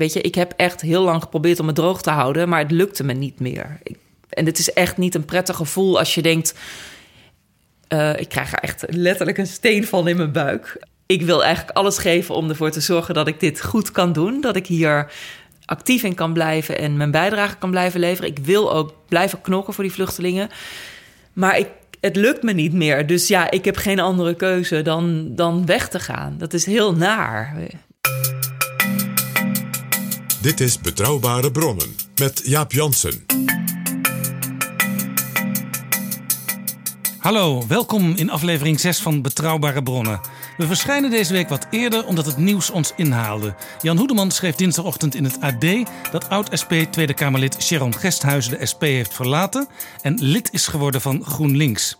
Weet je, ik heb echt heel lang geprobeerd om me droog te houden, maar het lukte me niet meer. Ik, en het is echt niet een prettig gevoel als je denkt: eh, ik krijg er echt letterlijk een steen van in mijn buik. Ik wil eigenlijk alles geven om ervoor te zorgen dat ik dit goed kan doen, dat ik hier actief in kan blijven en mijn bijdrage kan blijven leveren. Ik wil ook blijven knokken voor die vluchtelingen, maar ik, het lukt me niet meer. Dus ja, ik heb geen andere keuze dan, dan weg te gaan. Dat is heel naar. Dit is Betrouwbare Bronnen met Jaap Jansen. Hallo, welkom in aflevering 6 van Betrouwbare Bronnen. We verschijnen deze week wat eerder omdat het nieuws ons inhaalde. Jan Hoedeman schreef dinsdagochtend in het AD dat oud-SP Tweede Kamerlid Sharon Gesthuizen de SP heeft verlaten en lid is geworden van GroenLinks.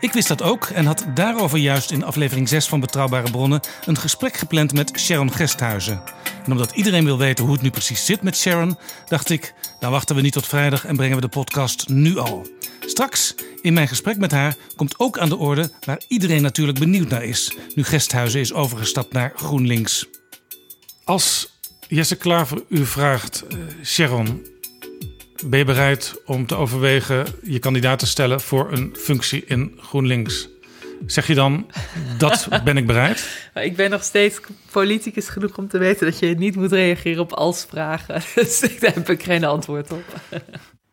Ik wist dat ook en had daarover juist in aflevering 6 van Betrouwbare Bronnen een gesprek gepland met Sharon Gesthuizen. En omdat iedereen wil weten hoe het nu precies zit met Sharon, dacht ik, dan wachten we niet tot vrijdag en brengen we de podcast nu al. Straks, in mijn gesprek met haar, komt ook aan de orde waar iedereen natuurlijk benieuwd naar is, nu Gesthuizen is overgestapt naar GroenLinks. Als Jesse Klaver u vraagt, eh, Sharon, ben je bereid om te overwegen je kandidaat te stellen voor een functie in GroenLinks? Zeg je dan, dat ben ik bereid? Ik ben nog steeds politicus genoeg om te weten dat je niet moet reageren op als-vragen. Dus daar heb ik geen antwoord op.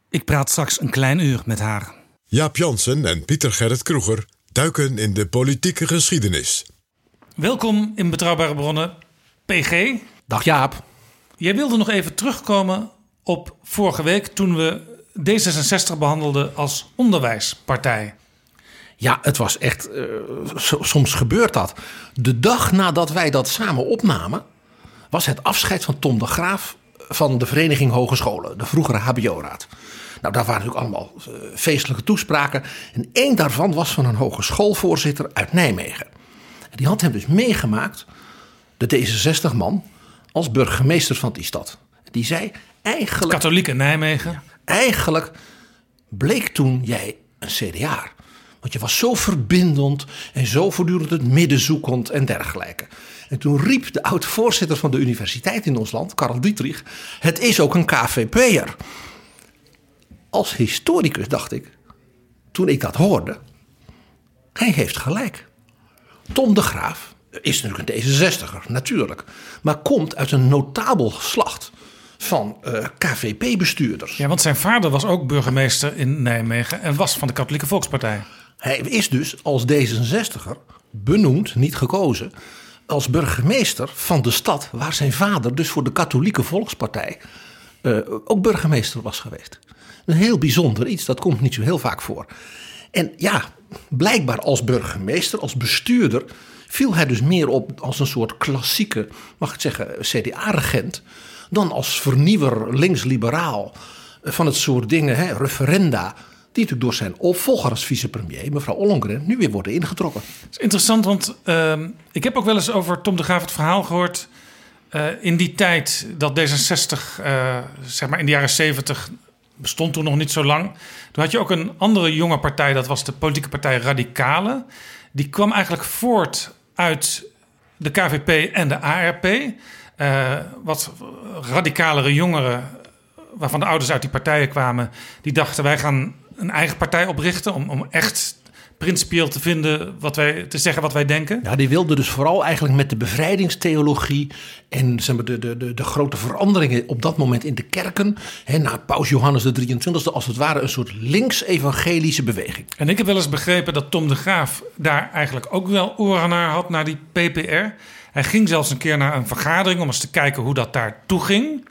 Ik praat straks een klein uur met haar. Jaap Jansen en Pieter Gerrit Kroeger duiken in de politieke geschiedenis. Welkom in Betrouwbare Bronnen, PG. Dag Jaap. Jij wilde nog even terugkomen op vorige week toen we D66 behandelden als onderwijspartij. Ja, het was echt. eh, so- soms gebeurt dat. De dag nadat wij dat samen opnamen. was het afscheid van Tom de Graaf. van de Vereniging Hogescholen, de vroegere HBO-raad. Nou, daar waren natuurlijk allemaal eh, feestelijke toespraken. En één daarvan was van een hogeschoolvoorzitter uit Nijmegen. En die had hem dus meegemaakt, de D66-man, als burgemeester van die stad. Die zei eigenlijk. Katholiek in Nijmegen. Eigenlijk bleek toen jij een CDA. Want je was zo verbindend en zo voortdurend het midden zoekend en dergelijke. En toen riep de oud-voorzitter van de universiteit in ons land, Karl Dietrich... het is ook een KVP'er. Als historicus dacht ik, toen ik dat hoorde... hij heeft gelijk. Tom de Graaf is natuurlijk een D66er, natuurlijk. Maar komt uit een notabel geslacht van eh, KVP-bestuurders. Ja, want zijn vader was ook burgemeester in Nijmegen en was van de Katholieke Volkspartij. Hij is dus als D66er benoemd, niet gekozen, als burgemeester van de stad waar zijn vader dus voor de Katholieke Volkspartij eh, ook burgemeester was geweest. Een heel bijzonder iets, dat komt niet zo heel vaak voor. En ja, blijkbaar als burgemeester, als bestuurder, viel hij dus meer op als een soort klassieke, mag ik zeggen, CDA-regent, dan als vernieuwer links-liberaal van het soort dingen, hè, referenda, die natuurlijk door zijn opvolger als vicepremier, mevrouw Ollongren, nu weer worden ingetrokken. Het is interessant, want ehm, ik heb ook wel eens over Tom de Graaf het verhaal gehoord. eh, in die tijd dat D66, eh, zeg maar in de jaren 70, bestond toen nog niet zo lang. Toen had je ook een andere jonge partij, dat was de politieke partij Radicale. Die kwam eigenlijk voort uit de KVP en de ARP. Eh, wat radicalere jongeren, waarvan de ouders uit die partijen kwamen, die dachten wij gaan een eigen partij oprichten om, om echt principieel te vinden, wat wij, te zeggen wat wij denken? Ja, die wilde dus vooral eigenlijk met de bevrijdingstheologie en zeg maar, de, de, de, de grote veranderingen op dat moment in de kerken, hè, na paus Johannes de 23e, als het ware een soort links-evangelische beweging. En ik heb wel eens begrepen dat Tom de Graaf daar eigenlijk ook wel oren naar had, naar die PPR. Hij ging zelfs een keer naar een vergadering om eens te kijken hoe dat daar toe ging.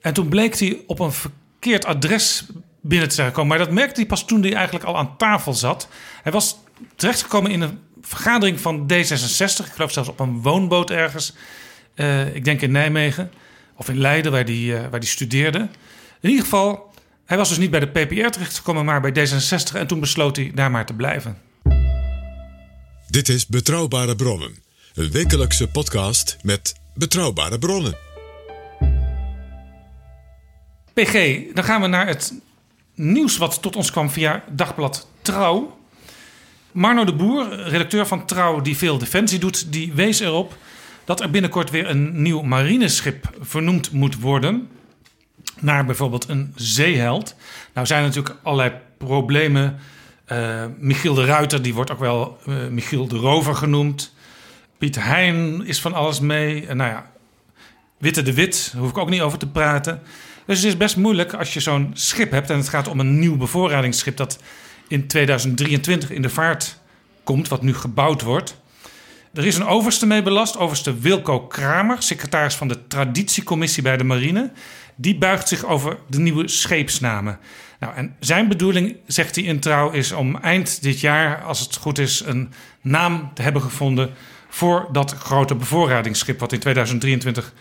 En toen bleek hij op een verkeerd adres binnen te zijn gekomen. Maar dat merkte hij pas toen hij eigenlijk al aan tafel zat. Hij was terechtgekomen in een vergadering van D66. Ik geloof zelfs op een woonboot ergens. Uh, ik denk in Nijmegen. Of in Leiden, waar hij uh, waar studeerde. In ieder geval, hij was dus niet bij de PPR terechtgekomen, maar bij D66. En toen besloot hij daar maar te blijven. Dit is Betrouwbare Bronnen. Een wekelijkse podcast met betrouwbare bronnen. PG, dan gaan we naar het nieuws wat tot ons kwam via Dagblad Trouw. Marno de Boer, redacteur van Trouw, die veel defensie doet, die wees erop dat er binnenkort weer een nieuw marineschip vernoemd moet worden. Naar bijvoorbeeld een zeeheld. Nou zijn er natuurlijk allerlei problemen. Uh, Michiel de Ruiter, die wordt ook wel uh, Michiel de Rover genoemd. Piet Hein is van alles mee. En nou ja, Witte de Wit, daar hoef ik ook niet over te praten. Dus het is best moeilijk als je zo'n schip hebt. En het gaat om een nieuw bevoorradingsschip dat in 2023 in de vaart komt, wat nu gebouwd wordt. Er is een overste mee belast, overste Wilco Kramer, secretaris van de traditiecommissie bij de marine. Die buigt zich over de nieuwe scheepsnamen. Nou, en zijn bedoeling, zegt hij in trouw, is om eind dit jaar, als het goed is, een naam te hebben gevonden voor dat grote bevoorradingsschip wat in 2023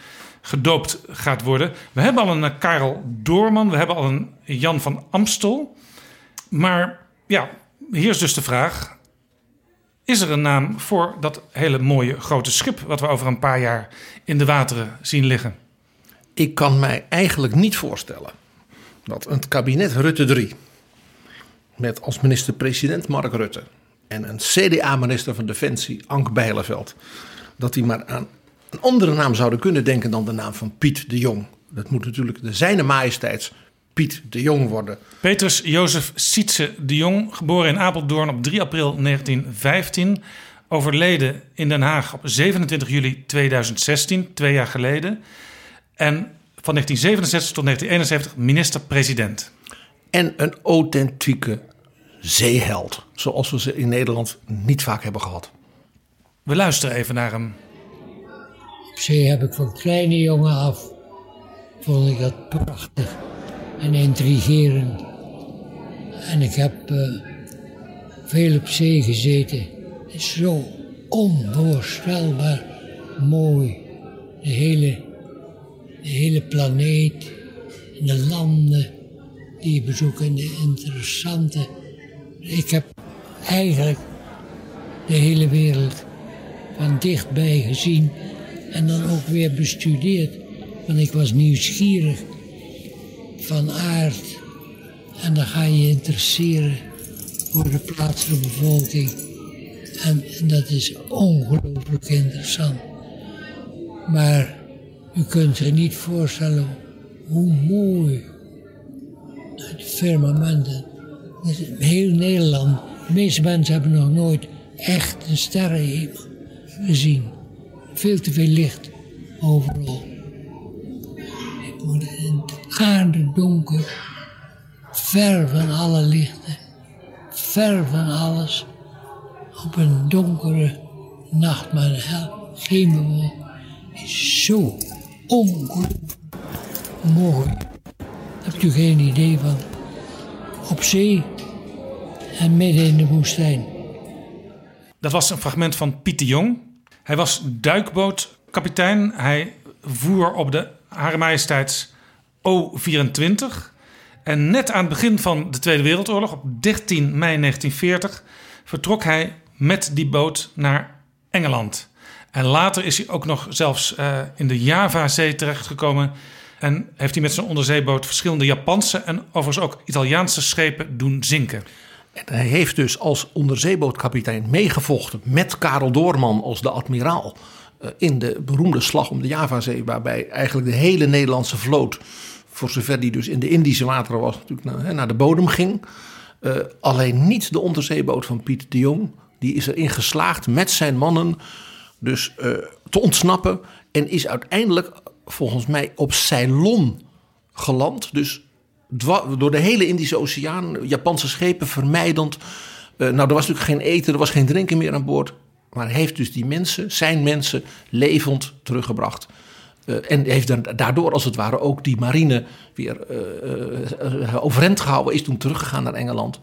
gedoopt gaat worden. We hebben al een eh, Karel Doorman, we hebben al een Jan van Amstel. Maar ja, hier is dus de vraag: is er een naam voor dat hele mooie grote schip wat we over een paar jaar in de wateren zien liggen? Ik kan mij eigenlijk niet voorstellen dat het kabinet Rutte 3 met als minister-president Mark Rutte en een CDA-minister van Defensie Ank Bijleveld dat die maar aan een andere naam zouden kunnen denken dan de naam van Piet de Jong. Dat moet natuurlijk de zijne majesteits Piet de Jong worden. Petrus Jozef Sietse de Jong, geboren in Apeldoorn op 3 april 1915. Overleden in Den Haag op 27 juli 2016, twee jaar geleden. En van 1967 tot 1971 minister-president. En een authentieke zeeheld, zoals we ze in Nederland niet vaak hebben gehad. We luisteren even naar hem. Op zee heb ik van kleine jongen af, vond ik dat prachtig en intrigerend. En ik heb uh, veel op zee gezeten. Het is zo onvoorstelbaar mooi. De hele, de hele planeet, en de landen die je bezoekt en de interessante. Ik heb eigenlijk de hele wereld van dichtbij gezien en dan ook weer bestudeerd. Want ik was nieuwsgierig van aard. En dan ga je interesseren voor de plaatselijke bevolking. En, en dat is ongelooflijk interessant. Maar u kunt zich niet voorstellen hoe mooi het firmament. Heel Nederland, de meeste mensen hebben nog nooit echt een sterrenhemel gezien. Veel te veel licht overal. Ik moet donker, ver van alle lichten, ver van alles, op een donkere nacht, maar geen bewolking, is zo ongelooflijk mooi. Hebt u geen idee van. Op zee en midden in de woestijn. Dat was een fragment van Piet de Jong. Hij was duikbootkapitein. Hij voer op de Hare Majesteits O24. En net aan het begin van de Tweede Wereldoorlog, op 13 mei 1940, vertrok hij met die boot naar Engeland. En later is hij ook nog zelfs uh, in de Javazee terechtgekomen. En heeft hij met zijn onderzeeboot verschillende Japanse en overigens ook Italiaanse schepen doen zinken. En hij heeft dus als onderzeebootkapitein meegevochten met Karel Doorman als de admiraal. Uh, in de beroemde slag om de Javazee, waarbij eigenlijk de hele Nederlandse vloot voor zover die dus in de Indische wateren was, natuurlijk naar, de bodem ging. Uh, alleen niet de onderzeeboot van Piet de Jong. Die is erin geslaagd met zijn mannen dus uh, te ontsnappen. En is uiteindelijk volgens mij op Ceylon geland. Dus door de hele Indische Oceaan, Japanse schepen vermijdend. Uh, nou, er was natuurlijk geen eten, er was geen drinken meer aan boord. Maar heeft dus die mensen, zijn mensen, levend teruggebracht. Uh, en heeft daardoor als het ware ook die marine weer uh, overeind gehouden. Is toen teruggegaan naar Engeland.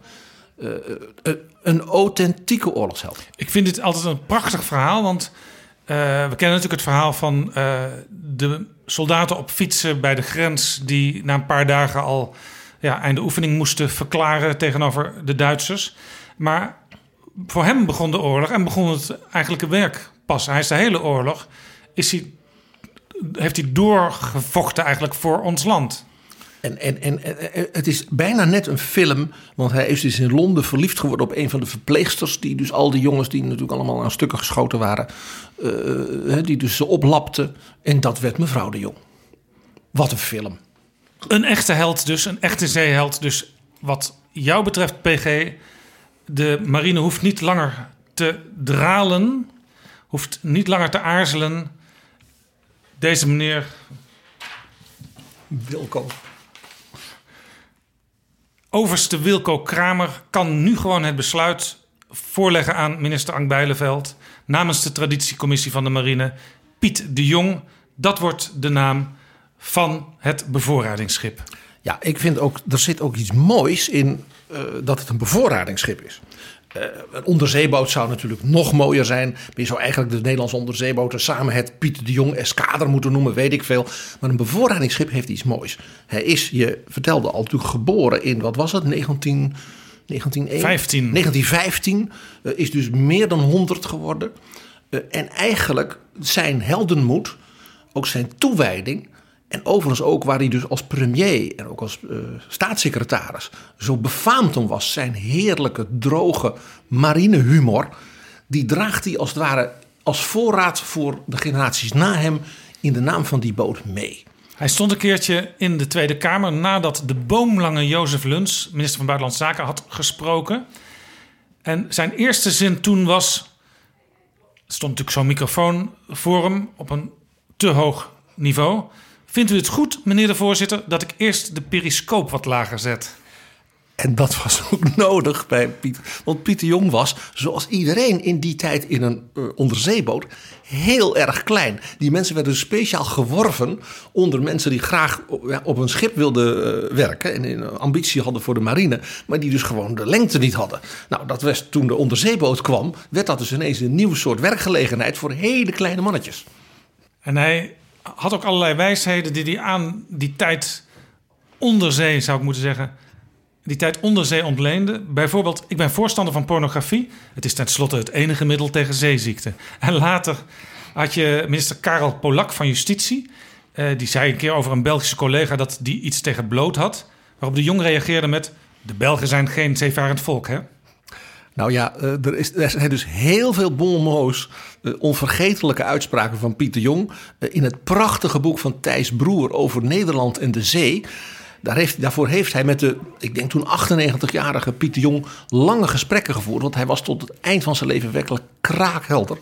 een authentieke oorlogsheld. Ik vind dit altijd een prachtig verhaal. Want we kennen natuurlijk het verhaal van de soldaten op fietsen bij de grens. Die na een paar dagen al ja, einde oefening moesten verklaren tegenover de Duitsers. Maar voor hem begon de oorlog en begon het eigenlijke werk pas. Hij is de hele oorlog, is heeft hij doorgevochten eigenlijk voor ons land. En, en, en, het is bijna net een film, want hij is dus in Londen verliefd geworden op een van de verpleegsters. Die dus al die jongens die natuurlijk allemaal aan stukken geschoten waren, uh, die dus ze oplapte. En dat werd mevrouw de Jong. Wat een film. Een echte held dus, een echte zeeheld. Dus wat jou betreft, PG, de marine hoeft niet langer te dralen, hoeft niet langer te aarzelen. Deze meneer. Wilco. Overste Wilco Kramer kan nu gewoon het besluit voorleggen aan minister Ank Bijleveld namens de traditiecommissie van de marine. Piet de Jong, dat wordt de naam van het bevoorradingsschip. Ja, ik vind ook, er zit ook iets moois in uh, dat het een bevoorradingsschip is. Uh, een onderzeeboot zou natuurlijk nog mooier zijn. Je zou eigenlijk de Nederlandse onderzeeboten samen het Piet de Jong Eskader moeten noemen, weet ik veel. Maar een bevoorradingsschip heeft iets moois. Hij is, je vertelde al, natuurlijk geboren in, wat was het, 19... 1915. 1915 uh, is dus meer dan 100 geworden. Uh, en eigenlijk zijn heldenmoed, ook zijn toewijding, en overigens ook waar hij dus als premier en ook als uh, staatssecretaris zo befaamd om was. Zijn heerlijke, droge marinehumor. Die draagt hij als het ware als voorraad voor de generaties na hem in de naam van die boot mee. Hij stond een keertje in de Tweede Kamer nadat de boomlange Jozef Luns, minister van Buitenlandse Zaken, had gesproken. En zijn eerste zin toen was. Stond natuurlijk zo'n microfoon voor hem op een te hoog niveau. Vindt u het goed, meneer de voorzitter, dat ik eerst de periscoop wat lager zet? En dat was ook nodig bij Pieter. Want Pieter Jong was, zoals iedereen in die tijd in een uh, onderzeeboot, heel erg klein. Die mensen werden speciaal geworven onder mensen die graag op, op een schip wilden uh, werken. En een ambitie hadden voor de marine. Maar die dus gewoon de lengte niet hadden. Nou, dat was toen de onderzeeboot kwam, werd dat dus ineens een nieuw soort werkgelegenheid voor hele kleine mannetjes. En hij had ook allerlei wijsheden die hij aan die tijd onderzee, zou ik moeten zeggen, die tijd onderzee ontleende. Bijvoorbeeld, ik ben voorstander van pornografie. Het is tenslotte het enige middel tegen zeeziekte. En later had je minister Karel Polak van Justitie. Uh, die zei een keer over een Belgische collega dat die iets tegen bloot had. Waarop de jong reageerde met: De Belgen zijn geen zeevarend volk, hè? Nou ja, er, is, er zijn dus heel veel bonmots, onvergetelijke uitspraken van Pieter Jong. In het prachtige boek van Thijs Broer over Nederland en de zee. Daar heeft, daarvoor heeft hij met de, ik denk toen 98-jarige Pieter Jong lange gesprekken gevoerd. Want hij was tot het eind van zijn leven werkelijk kraakhelder.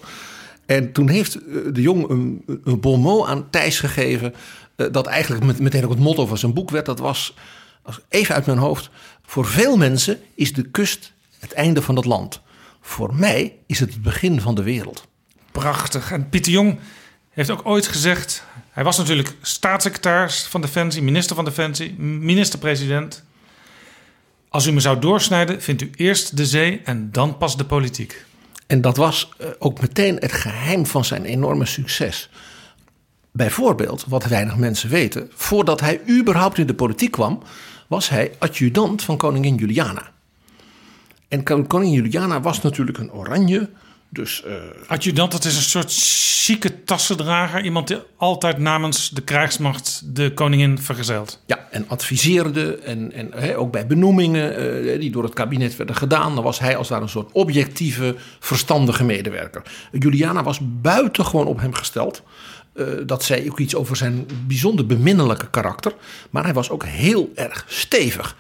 En toen heeft de Jong een, een aan Thijs gegeven. Dat eigenlijk meteen ook het motto van zijn boek werd. Dat was, even uit mijn hoofd. Voor veel mensen is de kust het einde van het land. Voor mij is het het begin van de wereld. Prachtig. En Pieter Jong heeft ook ooit gezegd... Hij was natuurlijk staatssecretaris van Defensie, minister van Defensie, minister-president. Als u me zou doorsnijden, vindt u eerst de zee en dan pas de politiek. En dat was eh, ook meteen het geheim van zijn enorme succes. Bijvoorbeeld, wat weinig mensen weten, voordat hij überhaupt in de politiek kwam, was hij adjudant van koningin Juliana. En koningin Juliana was natuurlijk een oranje. Dus, uh, Adjudant, dat is een soort chique tassendrager. Iemand die altijd namens de krijgsmacht de koningin vergezelt. Ja, en adviseerde. En, en he, ook bij benoemingen uh, die door het kabinet werden gedaan. Dan was hij als daar een soort objectieve, verstandige medewerker. Juliana was buitengewoon op hem gesteld. Uh, dat zei ook iets over zijn bijzonder beminnelijke karakter. Maar hij was ook heel erg stevig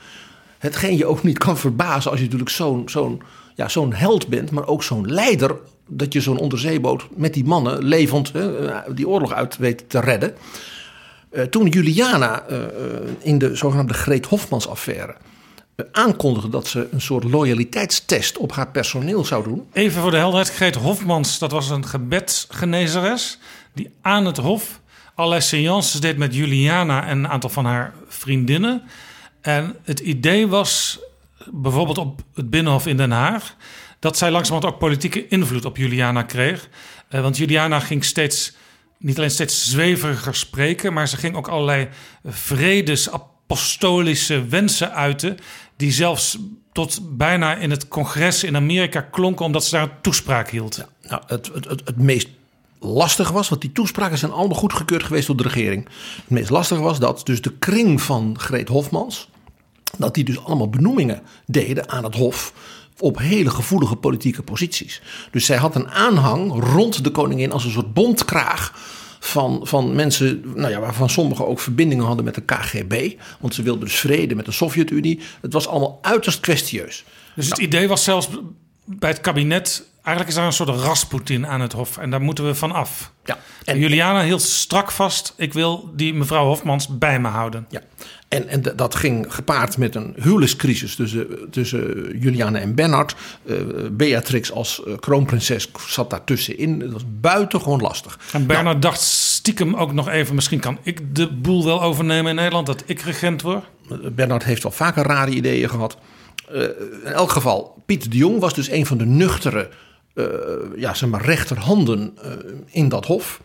hetgeen je ook niet kan verbazen als je natuurlijk zo'n zo'n ja, zo'n held bent, maar ook zo'n leider. Dat je zo'n onderzeeboot met die mannen levend hè, die oorlog uit weet te redden. Uh, toen Juliana uh, in de zogenaamde Greet Hofmans affaire aankondigde dat ze een soort loyaliteitstest op haar personeel zou doen. Even voor de helderheid, Greet Hofmans, dat was een gebedsgenezeres die aan het hof allerlei seances deed met Juliana en een aantal van haar vriendinnen. En het idee was, bijvoorbeeld op het Binnenhof in Den Haag, dat zij langzamerhand ook politieke invloed op Juliana kreeg. Uh, want Juliana ging steeds, niet alleen steeds zweveriger spreken, maar ze ging ook allerlei vredesapostolische wensen uiten, die zelfs tot bijna in het congres in Amerika klonken, omdat ze daar een toespraak hield. Ja, nou, het, het, het, het meest lastig was, want die toespraken zijn allemaal goedgekeurd geweest door de regering. Het meest lastige was dat dus de kring van Greet Hofmans, dat die dus allemaal benoemingen deden aan het Hof op hele gevoelige politieke posities. Dus zij had een aanhang rond de koningin als een soort bondkraag van, van mensen, nou ja, waarvan sommigen ook verbindingen hadden met de KGB. Want ze wilden dus vrede met de Sovjet-Unie. Het was allemaal uiterst kwestieus. Dus het idee was zelfs bij het kabinet Eigenlijk is daar een soort Rasputin aan het hof en daar moeten we van af. Ja. En Juliana hield strak vast: ik wil die mevrouw Hofmans bij me houden. Ja. En, en dat ging gepaard met een huwelijkscrisis tussen, tussen Juliana en Bernard. Uh, Beatrix als uh, kroonprinses zat daartussenin. Dat was buitengewoon lastig. En Bernard nou, dacht stiekem ook nog even: misschien kan ik de boel wel overnemen in Nederland, dat ik regent word. Bernard heeft wel vaker rare ideeën gehad. Uh, in elk geval, Piet de Jong was dus een van de nuchtere uh, ja, zeg maar rechterhanden in dat hof.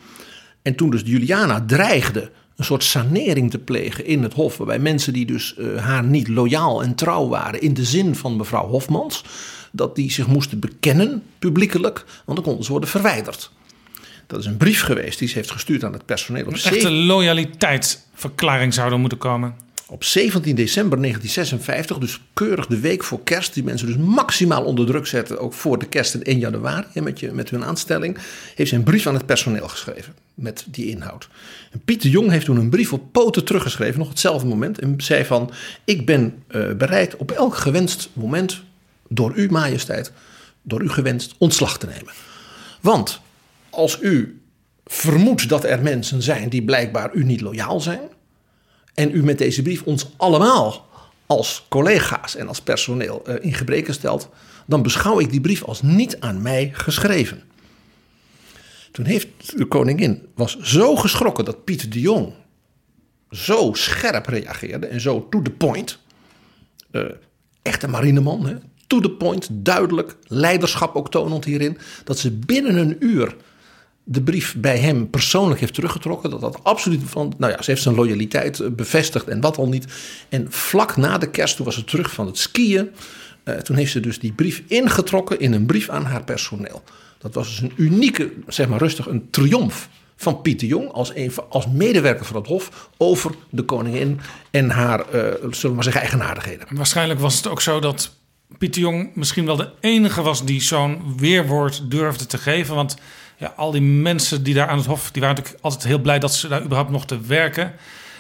En toen dus Juliana dreigde een soort sanering te plegen in het hof, waarbij mensen die dus uh, haar niet loyaal en trouw waren in de zin van mevrouw Hofmans, dat die zich moesten bekennen publiekelijk, want dan konden ze worden verwijderd. Dat is een brief geweest die ze heeft gestuurd aan het personeel. Op een echte loyaliteitsverklaring zou er moeten komen. Op 17 december 1956, dus keurig de week voor kerst, die mensen dus maximaal onder druk zetten, ook voor de kerst en 1 januari met, je, met hun aanstelling, heeft ze een brief aan het personeel geschreven met die inhoud. En Piet de Jong heeft toen een brief op poten teruggeschreven, nog hetzelfde moment, en zei van, ik ben uh, bereid op elk gewenst moment door u majesteit, door u gewenst ontslag te nemen. Want als u vermoedt dat er mensen zijn die blijkbaar u niet loyaal zijn, en u met deze brief ons allemaal als collega's en als personeel uh, in gebreken stelt, dan beschouw ik die brief als niet aan mij geschreven. Toen heeft de koningin was zo geschrokken dat Pieter de Jong zo scherp reageerde en zo to the point. Echt een marineman, hè? to the point, duidelijk, leiderschap ook tonend hierin, dat ze binnen een uur de brief bij hem persoonlijk heeft teruggetrokken. Dat dat absoluut van. Nou ja, ze heeft zijn loyaliteit eh, bevestigd en wat al niet. En vlak na de kerst, toen was ze terug van het skiën. Uh, toen heeft ze dus die brief ingetrokken in een brief aan haar personeel. Dat was dus een unieke, zeg maar rustig, een triomf van Pieter Jong als, als medewerker van het Hof over de koningin en haar, uh, zullen we maar zeggen, eigenaardigheden. Waarschijnlijk was het ook zo dat Pieter Jong misschien wel de enige was die zo'n weerwoord durfde te geven. Want ja, al die mensen die daar aan het hof, die waren natuurlijk altijd heel blij dat ze daar überhaupt mochten werken.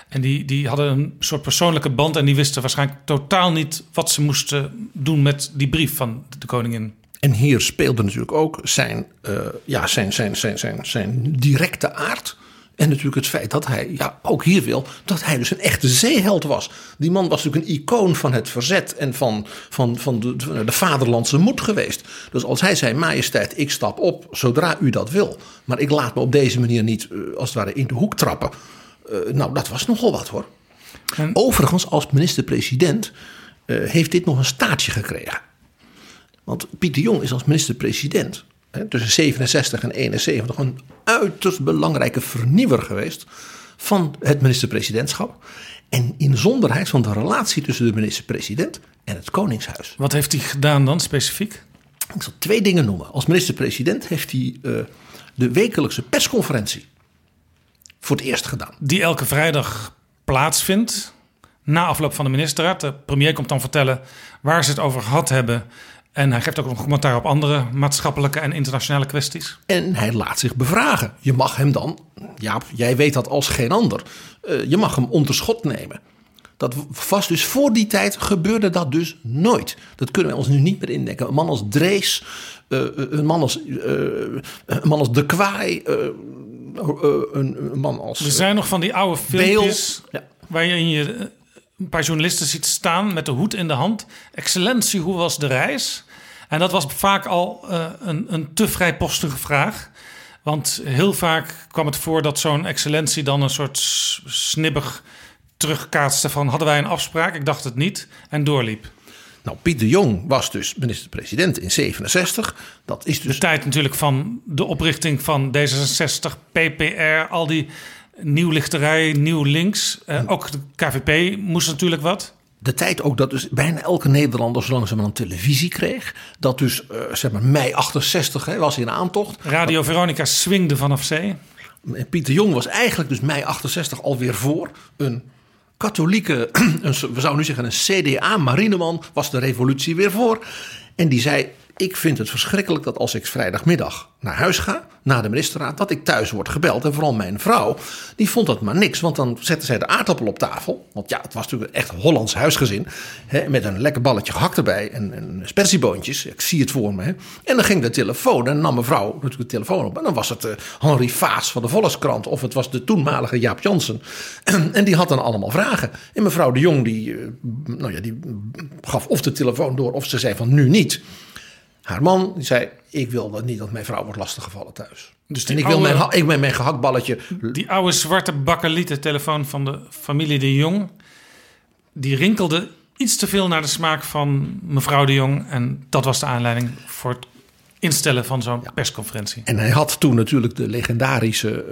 En die, die hadden een soort persoonlijke band en die wisten waarschijnlijk totaal niet wat ze moesten doen met die brief van de koningin. En hier speelde natuurlijk ook zijn, uh, ja, zijn, zijn, zijn, zijn, zijn directe aard. En natuurlijk het feit dat hij, ja, ook hier wil, dat hij dus een echte zeeheld was. Die man was natuurlijk een icoon van het verzet en van, van, van de, de vaderlandse moed geweest. Dus als hij zei, majesteit, ik stap op zodra u dat wil. Maar ik laat me op deze manier niet, eh, als het ware, in de hoek trappen. Uh, nou, dat was nogal wat hoor. En... Overigens, als minister-president uh, heeft dit nog een staartje gekregen. Want Pieter Jong is als minister-president tussen 67 en 71 een uiterst belangrijke vernieuwer geweest van het minister-presidentschap. En inzonderheid van de relatie tussen de minister-president en het Koningshuis. Wat heeft hij gedaan dan specifiek? Ik zal twee dingen noemen. Als minister-president heeft hij uh, de wekelijkse persconferentie voor het eerst gedaan. Die elke vrijdag plaatsvindt. Na afloop van de ministerraad. De premier komt dan vertellen waar ze het over gehad hebben. En hij geeft ook een commentaar op andere maatschappelijke en internationale kwesties. En hij laat zich bevragen. Je mag hem dan, ja, jij weet dat als geen ander, uh, je mag hem onder schot nemen. Dat was dus voor die tijd gebeurde dat dus nooit. Dat kunnen wij ons nu niet meer indenken. Een man als Drees, uh, een, man als, uh, een man als De Kwaai, een, een, man als. Er zijn nog van die oude filmpjes ja. waarin je een paar journalisten ziet staan met de hoed in de hand. Excellentie, hoe was de reis? En dat was vaak al een, een te vrijpostige vraag. Want heel vaak kwam het voor dat zo'n excellentie dan een soort snibbig terugkaatste van hadden wij een afspraak? Ik dacht het niet en doorliep. Nou, Piet de Jong was dus minister-president in 67. Dat is dus... De tijd natuurlijk van de oprichting van D66, PPR, al die nieuwlichterij, nieuw links. Uh, ook de KVP moest natuurlijk wat de tijd ook dat dus bijna elke Nederlander zo langzamerhand televisie kreeg. Dat dus, uh, zeg maar, mei 68 hè, was in aantocht. Radio Veronica swingde vanaf zee. En Pieter Jong was eigenlijk dus mei 68 alweer voor een katholieke, een, we zouden nu zeggen een CDA-marineman, was de revolutie weer voor. En die zei, ik vind het verschrikkelijk dat als ik vrijdagmiddag naar huis ga, na de ministerraad, dat ik thuis word gebeld. En vooral mijn vrouw, die vond dat maar niks. Want dan zette zij de aardappel op tafel. Want ja, het was natuurlijk echt Hollands huisgezin. Hè, met een lekker balletje gehakt erbij en, en spersieboontjes. Ik zie het voor me. Hè. En dan ging de telefoon en nam mevrouw natuurlijk de telefoon op. En dan was het uh, Henri Vaas van de Volkskrant. Of het was de toenmalige Jaap Jansen. En, die had dan allemaal vragen. En mevrouw de Jong, die, uh, nou ja, die gaf of de telefoon door of ze zei van nu niet. Haar man die zei: Ik wil dat niet dat mijn vrouw wordt lastiggevallen thuis. Dus en ik wil mijn, ik ben mijn gehaktballetje. Die oude zwarte bakkelieten telefoon van de familie de Jong. Die rinkelde iets te veel naar de smaak van mevrouw de Jong. En dat was de aanleiding voor het instellen van zo'n persconferentie. En hij had toen natuurlijk de legendarische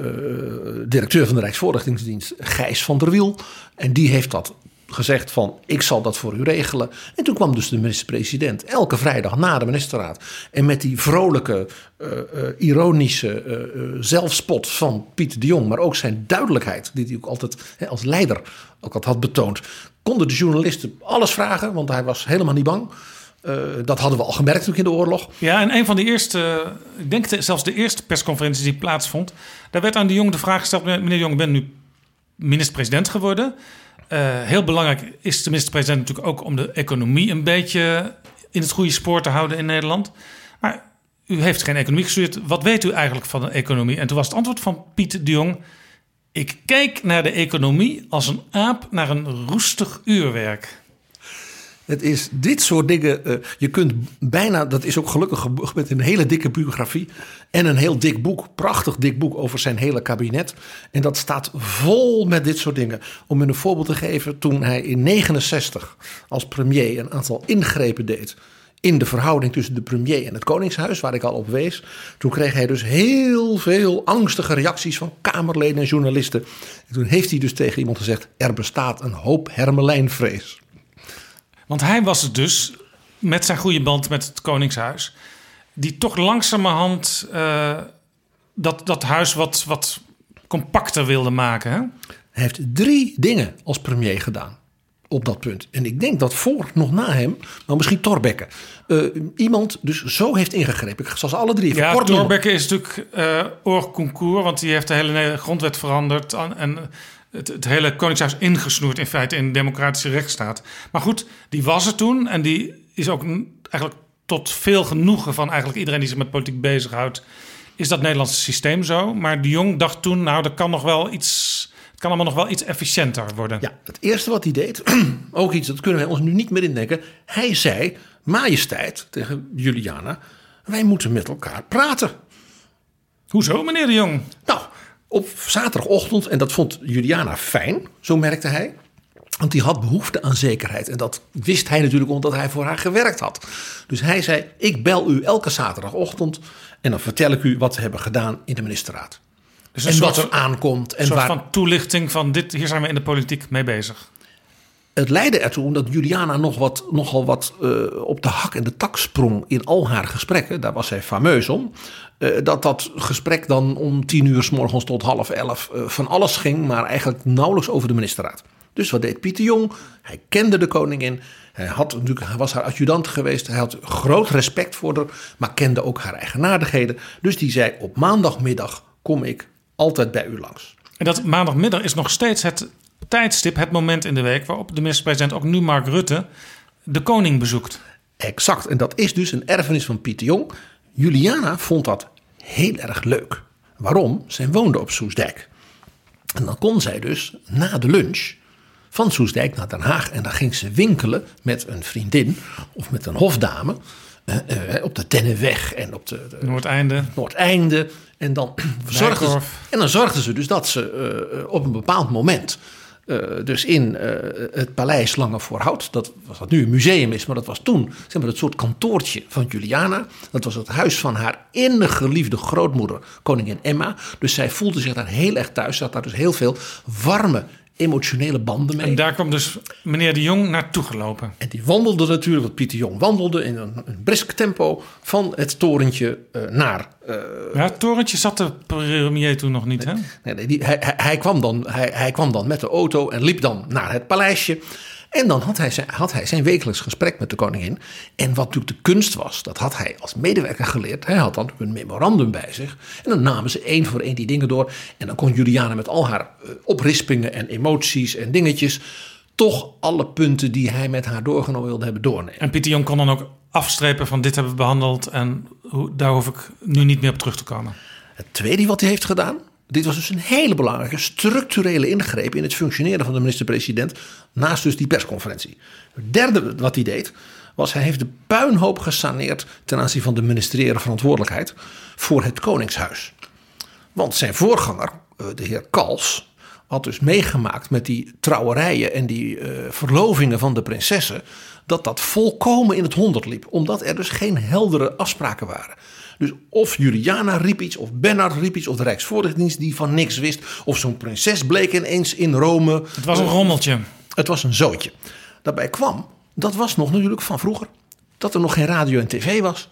uh, directeur van de Rijksvoorlichtingsdienst, Gijs van der Wiel. En die heeft dat gezegd van ik zal dat voor u regelen. En toen kwam dus de minister-president elke vrijdag na de ministerraad. En met die vrolijke, uh, uh, ironische uh, zelfspot van Pieter de Jong, maar ook zijn duidelijkheid, die hij ook altijd als leider ook altijd had betoond, konden de journalisten alles vragen, want hij was helemaal niet bang. dat hadden we al gemerkt ook in de oorlog. Ja, en een van de eerste, ik denk de, zelfs de eerste persconferentie die plaatsvond, daar werd aan de Jong de vraag gesteld: meneer Jong, bent nu minister-president geworden. Uh, heel belangrijk is de minister-president natuurlijk ook om de economie een beetje in het goede spoor te houden in Nederland. Maar u heeft geen economie gestudeerd. Wat weet u eigenlijk van de economie? En toen was het antwoord van Piet de Jong: Ik kijk naar de economie als een aap naar een roestig uurwerk. Het is dit soort dingen. Uh, je kunt bijna, dat is ook gelukkig met een hele dikke biografie. En een heel dik boek, prachtig dik boek over zijn hele kabinet. En dat staat vol met dit soort dingen. Om een voorbeeld te geven, toen hij in 69 als premier een aantal ingrepen deed in de verhouding tussen de premier en het Koningshuis, waar ik al op wees. Toen kreeg hij dus heel veel angstige reacties van Kamerleden en journalisten. En toen heeft hij dus tegen iemand gezegd: er bestaat een hoop hermelijnvrees. Want hij was het dus, met zijn goede band met het Koningshuis, die toch langzamerhand uh, dat, dat huis wat, wat compacter wilde maken. Hè? Hij heeft drie dingen als premier gedaan op dat punt. En ik denk dat voor, nog na hem, nou misschien Torbekke, uh, iemand dus zo heeft ingegrepen. Ik zal ze alle drie Ja, Torbekke is natuurlijk uh, oorconcours, want die heeft de hele grondwet veranderd. En het, het, hele Koningshuis ingesnoerd in feite in democratische rechtsstaat. Maar goed, die was er toen en die is ook eigenlijk tot veel genoegen van eigenlijk iedereen die zich met politiek bezighoudt, is dat Nederlandse systeem zo. Maar de Jong dacht toen, nou, dat kan nog wel iets. Het kan allemaal nog wel iets efficiënter worden. Ja, het eerste wat hij deed, ook iets dat kunnen wij ons nu niet meer indenken. Hij zei, majesteit, tegen Juliana, wij moeten met elkaar praten. Hoezo, meneer de Jong? Nou, op zaterdagochtend, en dat vond Juliana fijn, zo merkte hij. Want die had behoefte aan zekerheid. En dat wist hij natuurlijk omdat hij voor haar gewerkt had. Dus hij zei: Ik bel u elke zaterdagochtend. En dan vertel ik u wat we hebben gedaan in de ministerraad. Dus en wat er aankomt. En een soort waar... van toelichting van dit, hier zijn we in de politiek mee bezig. Het leidde ertoe omdat Juliana nog wat, nogal wat uh, op de hak en de tak sprong in al haar gesprekken. Daar was zij fameus om. Uh, dat dat gesprek dan om tien uur s morgens tot half elf uh, van alles ging, maar eigenlijk nauwelijks over de ministerraad. Dus wat deed Pieter Jong? Hij kende de koningin. Hij, had natuurlijk, hij was haar adjudant geweest. Hij had groot respect voor haar, maar kende ook haar eigenaardigheden. Dus die zei: Op maandagmiddag kom ik altijd bij u langs. En dat maandagmiddag is nog steeds het tijdstip, het moment in de week waarop de minister-president, ook nu Mark Rutte, de koning bezoekt. Exact. En dat is dus een erfenis van Pieter Jong. Juliana vond dat heel erg leuk. Waarom? Zij woonde op Soesdijk. En dan kon zij dus na de lunch van Soesdijk naar Den Haag. En dan ging ze winkelen met een vriendin of met een hofdame. eh, eh, op de Dennenweg en op de, de Noordeinde. Noordeinde. En dan, zorgden ze, en dan zorgden ze dus dat ze eh, op een bepaald moment. Eh, dus in eh, het paleis Lange Voorhout, dat was wat nu een museum is, maar dat was toen zeg maar, het soort kantoortje van Juliana. Dat was het huis van haar innig geliefde grootmoeder, koningin Emma. Dus zij voelde zich daar heel erg thuis. Ze had daar dus heel veel warme, emotionele banden mee. En daar kwam dus meneer de Jong naartoe gelopen. En die wandelde natuurlijk, wat Pieter Jong wandelde in een, een brisk tempo van het torentje eh, naar. eh, Ja, het torentje zat de premier toen nog niet, hè? nee, nee, die, hij, hij, hij kwam dan, hij, hij kwam dan met de auto en liep dan naar het paleisje. En dan had hij, zijn, had hij zijn wekelijks gesprek met de koningin. En wat natuurlijk de kunst was, dat had hij als medewerker geleerd. Hij had dan een memorandum bij zich. En dan namen ze één voor één die dingen door. En dan kon Juliana met al haar eh, oprispingen en emoties en dingetjes... toch alle punten die hij met haar doorgenomen wilde hebben doornemen. En Pieter Jong kon dan ook afstrepen van dit hebben we behandeld en hoe, daar hoef ik nu niet meer op terug te komen. Het tweede wat hij heeft gedaan. Dit was dus een hele belangrijke structurele ingreep in het functioneren van de minister-president. Naast dus die persconferentie. Het derde wat hij deed. Was hij heeft de puinhoop gesaneerd ten aanzien van de ministeriële verantwoordelijkheid voor het Koningshuis. Want zijn voorganger, eh, de heer Kals, had dus meegemaakt met die trouwerijen en die eh, verlovingen van de prinsessen. Dat dat volkomen in het honderd liep. Omdat er dus geen heldere afspraken waren. Dus of Juliana riep iets, of Bernard riep iets, of de Rijksvoorlichtingsdienst die van niks wist. Of zo'n prinses bleek ineens in Rome. Het was een rommeltje. Het was een zootje. Daarbij kwam, dat was nog natuurlijk van vroeger, dat er nog geen radio en tv was.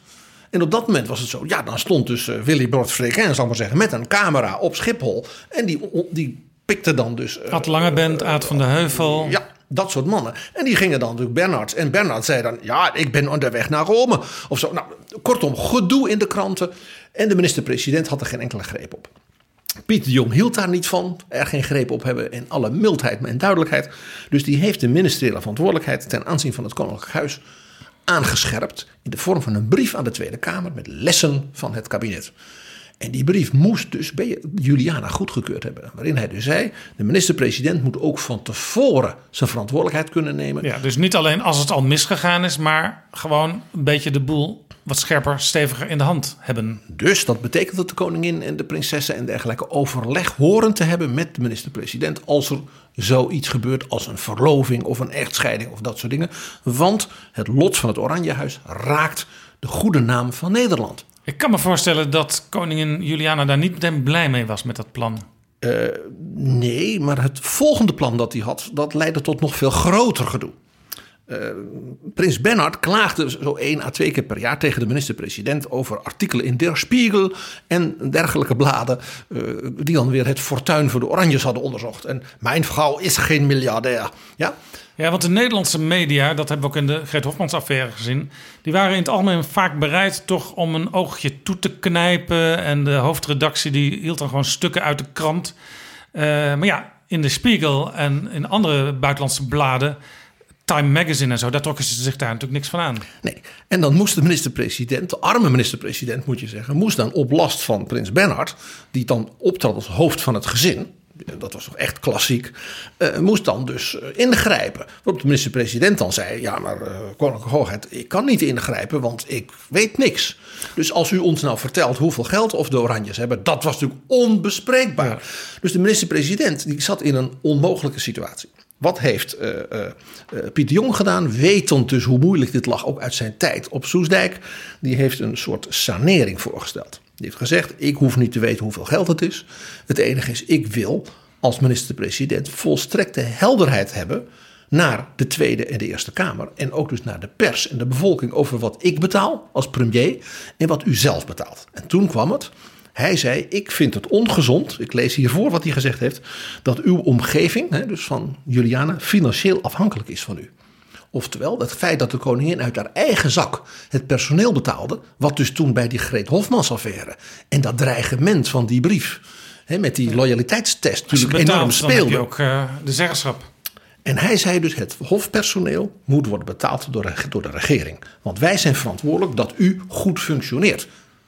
En op dat moment was het zo, ja, dan stond dus eh, Willy Bord Frequin, zal ik maar zeggen, met een camera op Schiphol. En die, die pikte dan dus. eh, Ad Langebent, Aad van de Heuvel. ja, dat soort mannen. En die gingen dan natuurlijk Bernard. En Bernard zei dan, ja, ik ben onderweg naar Rome. Of zo. Nou, kortom, gedoe in de kranten. En de minister-president had er geen enkele greep op. Pieter de Jong hield daar niet van, er geen greep op hebben in alle mildheid en duidelijkheid. Dus die heeft de ministeriële verantwoordelijkheid ten aanzien van het Koninklijk Huis aangescherpt in de vorm van een brief aan de Tweede Kamer met lessen van het kabinet. En die brief moest dus bij Juliana goedgekeurd hebben. Waarin hij dus zei: de minister-president moet ook van tevoren zijn verantwoordelijkheid kunnen nemen. Ja, dus niet alleen als het al misgegaan is, maar gewoon een beetje de boel wat scherper, steviger in de hand hebben. Dus dat betekent dat de koningin en de prinsessen en dergelijke overleg horen te hebben met de minister-president als er zoiets gebeurt als een verloving of een echtscheiding of dat soort dingen. Want het lot van het Oranjehuis raakt de goede naam van Nederland. Ik kan me voorstellen dat koningin Juliana daar niet meteen blij mee was met dat plan. Uh, nee, maar het volgende plan dat hij had, dat leidde tot nog veel groter gedoe. Uh, Prins Bernhard klaagde zo één à twee keer per jaar tegen de minister-president over artikelen in Der Spiegel en dergelijke bladen, uh, die dan weer het fortuin voor de Oranjes hadden onderzocht. En mijn vrouw is geen miljardair. Ja? Ja, want de Nederlandse media, dat hebben we ook in de Greet Hofmans affaire gezien, die waren in het algemeen vaak bereid toch om een oogje toe te knijpen. En de hoofdredactie die hield dan gewoon stukken uit de krant. Uh, maar ja, in de Spiegel en in andere buitenlandse bladen Time Magazine en zo, daar trokken ze zich daar natuurlijk niks van aan. Nee, en dan moest de minister-president, de arme minister-president moet je zeggen, moest dan op last van prins Bernhard, die dan optrad als hoofd van het gezin, dat was toch echt klassiek, uh, moest dan dus uh, ingrijpen. Waarop de minister-president dan zei, ja maar uh, koninklijke hoogheid, ik kan niet ingrijpen, want ik weet niks. Dus als u ons nou vertelt hoeveel geld of de Oranjes hebben, dat was natuurlijk onbespreekbaar. Ja. Dus de minister-president die zat in een onmogelijke situatie. Wat heeft uh, uh, Pieter Jong gedaan? Wetend dus hoe moeilijk dit lag, ook uit zijn tijd op Soesdijk. Die heeft een soort sanering voorgesteld. Die heeft gezegd: Ik hoef niet te weten hoeveel geld het is. Het enige is, ik wil als minister-president volstrekte helderheid hebben naar de Tweede en de Eerste Kamer. En ook dus naar de pers en de bevolking over wat ik betaal als premier en wat u zelf betaalt. En toen kwam het. Hij zei: Ik vind het ongezond. Ik lees hiervoor wat hij gezegd heeft. Dat uw omgeving, dus van Juliana, financieel afhankelijk is van u. Oftewel, het feit dat de koningin uit haar eigen zak het personeel betaalde. Wat dus toen bij die Greet Hofmans affaire. En dat dreigement van die brief. hè, met die loyaliteitstest natuurlijk enorm betaalt, dan heb je speelde. ook eh, de zeggenschap. En hij zei dus: het hofpersoneel moet worden betaald door de regering. Want wij zijn verantwoordelijk dat u goed functioneert.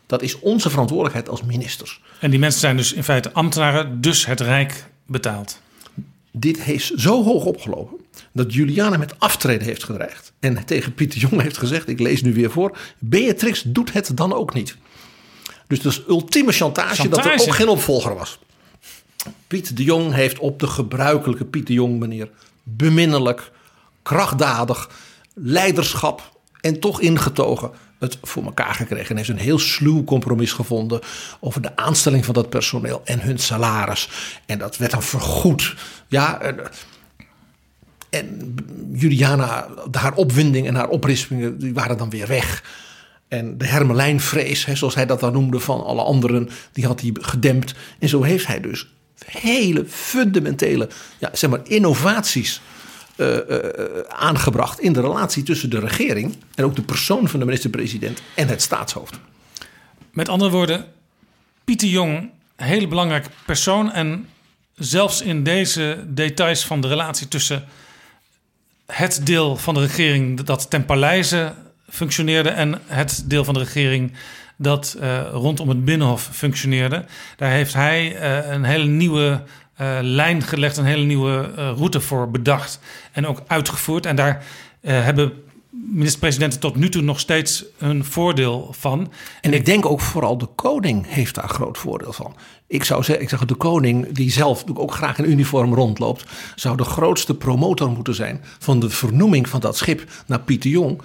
Dat is onze verantwoordelijkheid als ministers. En die mensen zijn dus in feite ambtenaren, dus het Rijk betaalt. Dit is zo hoog opgelopen dat Juliana met aftreden heeft gedreigd. En tegen Pieter Jong heeft gezegd: Ik lees nu weer voor. Beatrix doet het dan ook niet. Dus dat is ultieme chantage, dat er ook geen opvolger was. Piet de Jong heeft op de gebruikelijke Piet de Jong manier beminnelijk, krachtdadig, leiderschap en toch ingetogen het voor elkaar gekregen. En heeft een heel sluw compromis gevonden over de aanstelling van dat personeel en hun salaris. En dat werd dan vergoed. Ja, en, Juliana, haar opwinding en haar oprispingen, die waren dan weer weg. En de Hermelijnvrees, hè, zoals hij dat dan noemde, van alle anderen, die had hij gedempt. En zo heeft hij dus hele fundamentele ja, zeg maar, innovaties eh, eh, aangebracht in de relatie tussen de regering en ook de persoon van de minister-president en het staatshoofd. Met andere woorden, Pieter Jong, hele belangrijke persoon. En zelfs in deze details van de relatie tussen het deel van de regering dat ten paleize functioneerde en het deel van de regering dat eh, rondom het Binnenhof functioneerde. Daar heeft hij eh, een hele nieuwe eh, lijn gelegd, een hele nieuwe eh, route voor bedacht en ook uitgevoerd. En daar eh, hebben minister-presidenten tot nu toe nog steeds hun voordeel van. En ik denk ook vooral de koning heeft daar groot voordeel van. Ik zou zeggen, ik zeg de koning, die zelf ook graag in uniform rondloopt, zou de grootste promotor moeten zijn van de vernoeming van dat schip naar Pieter Jong.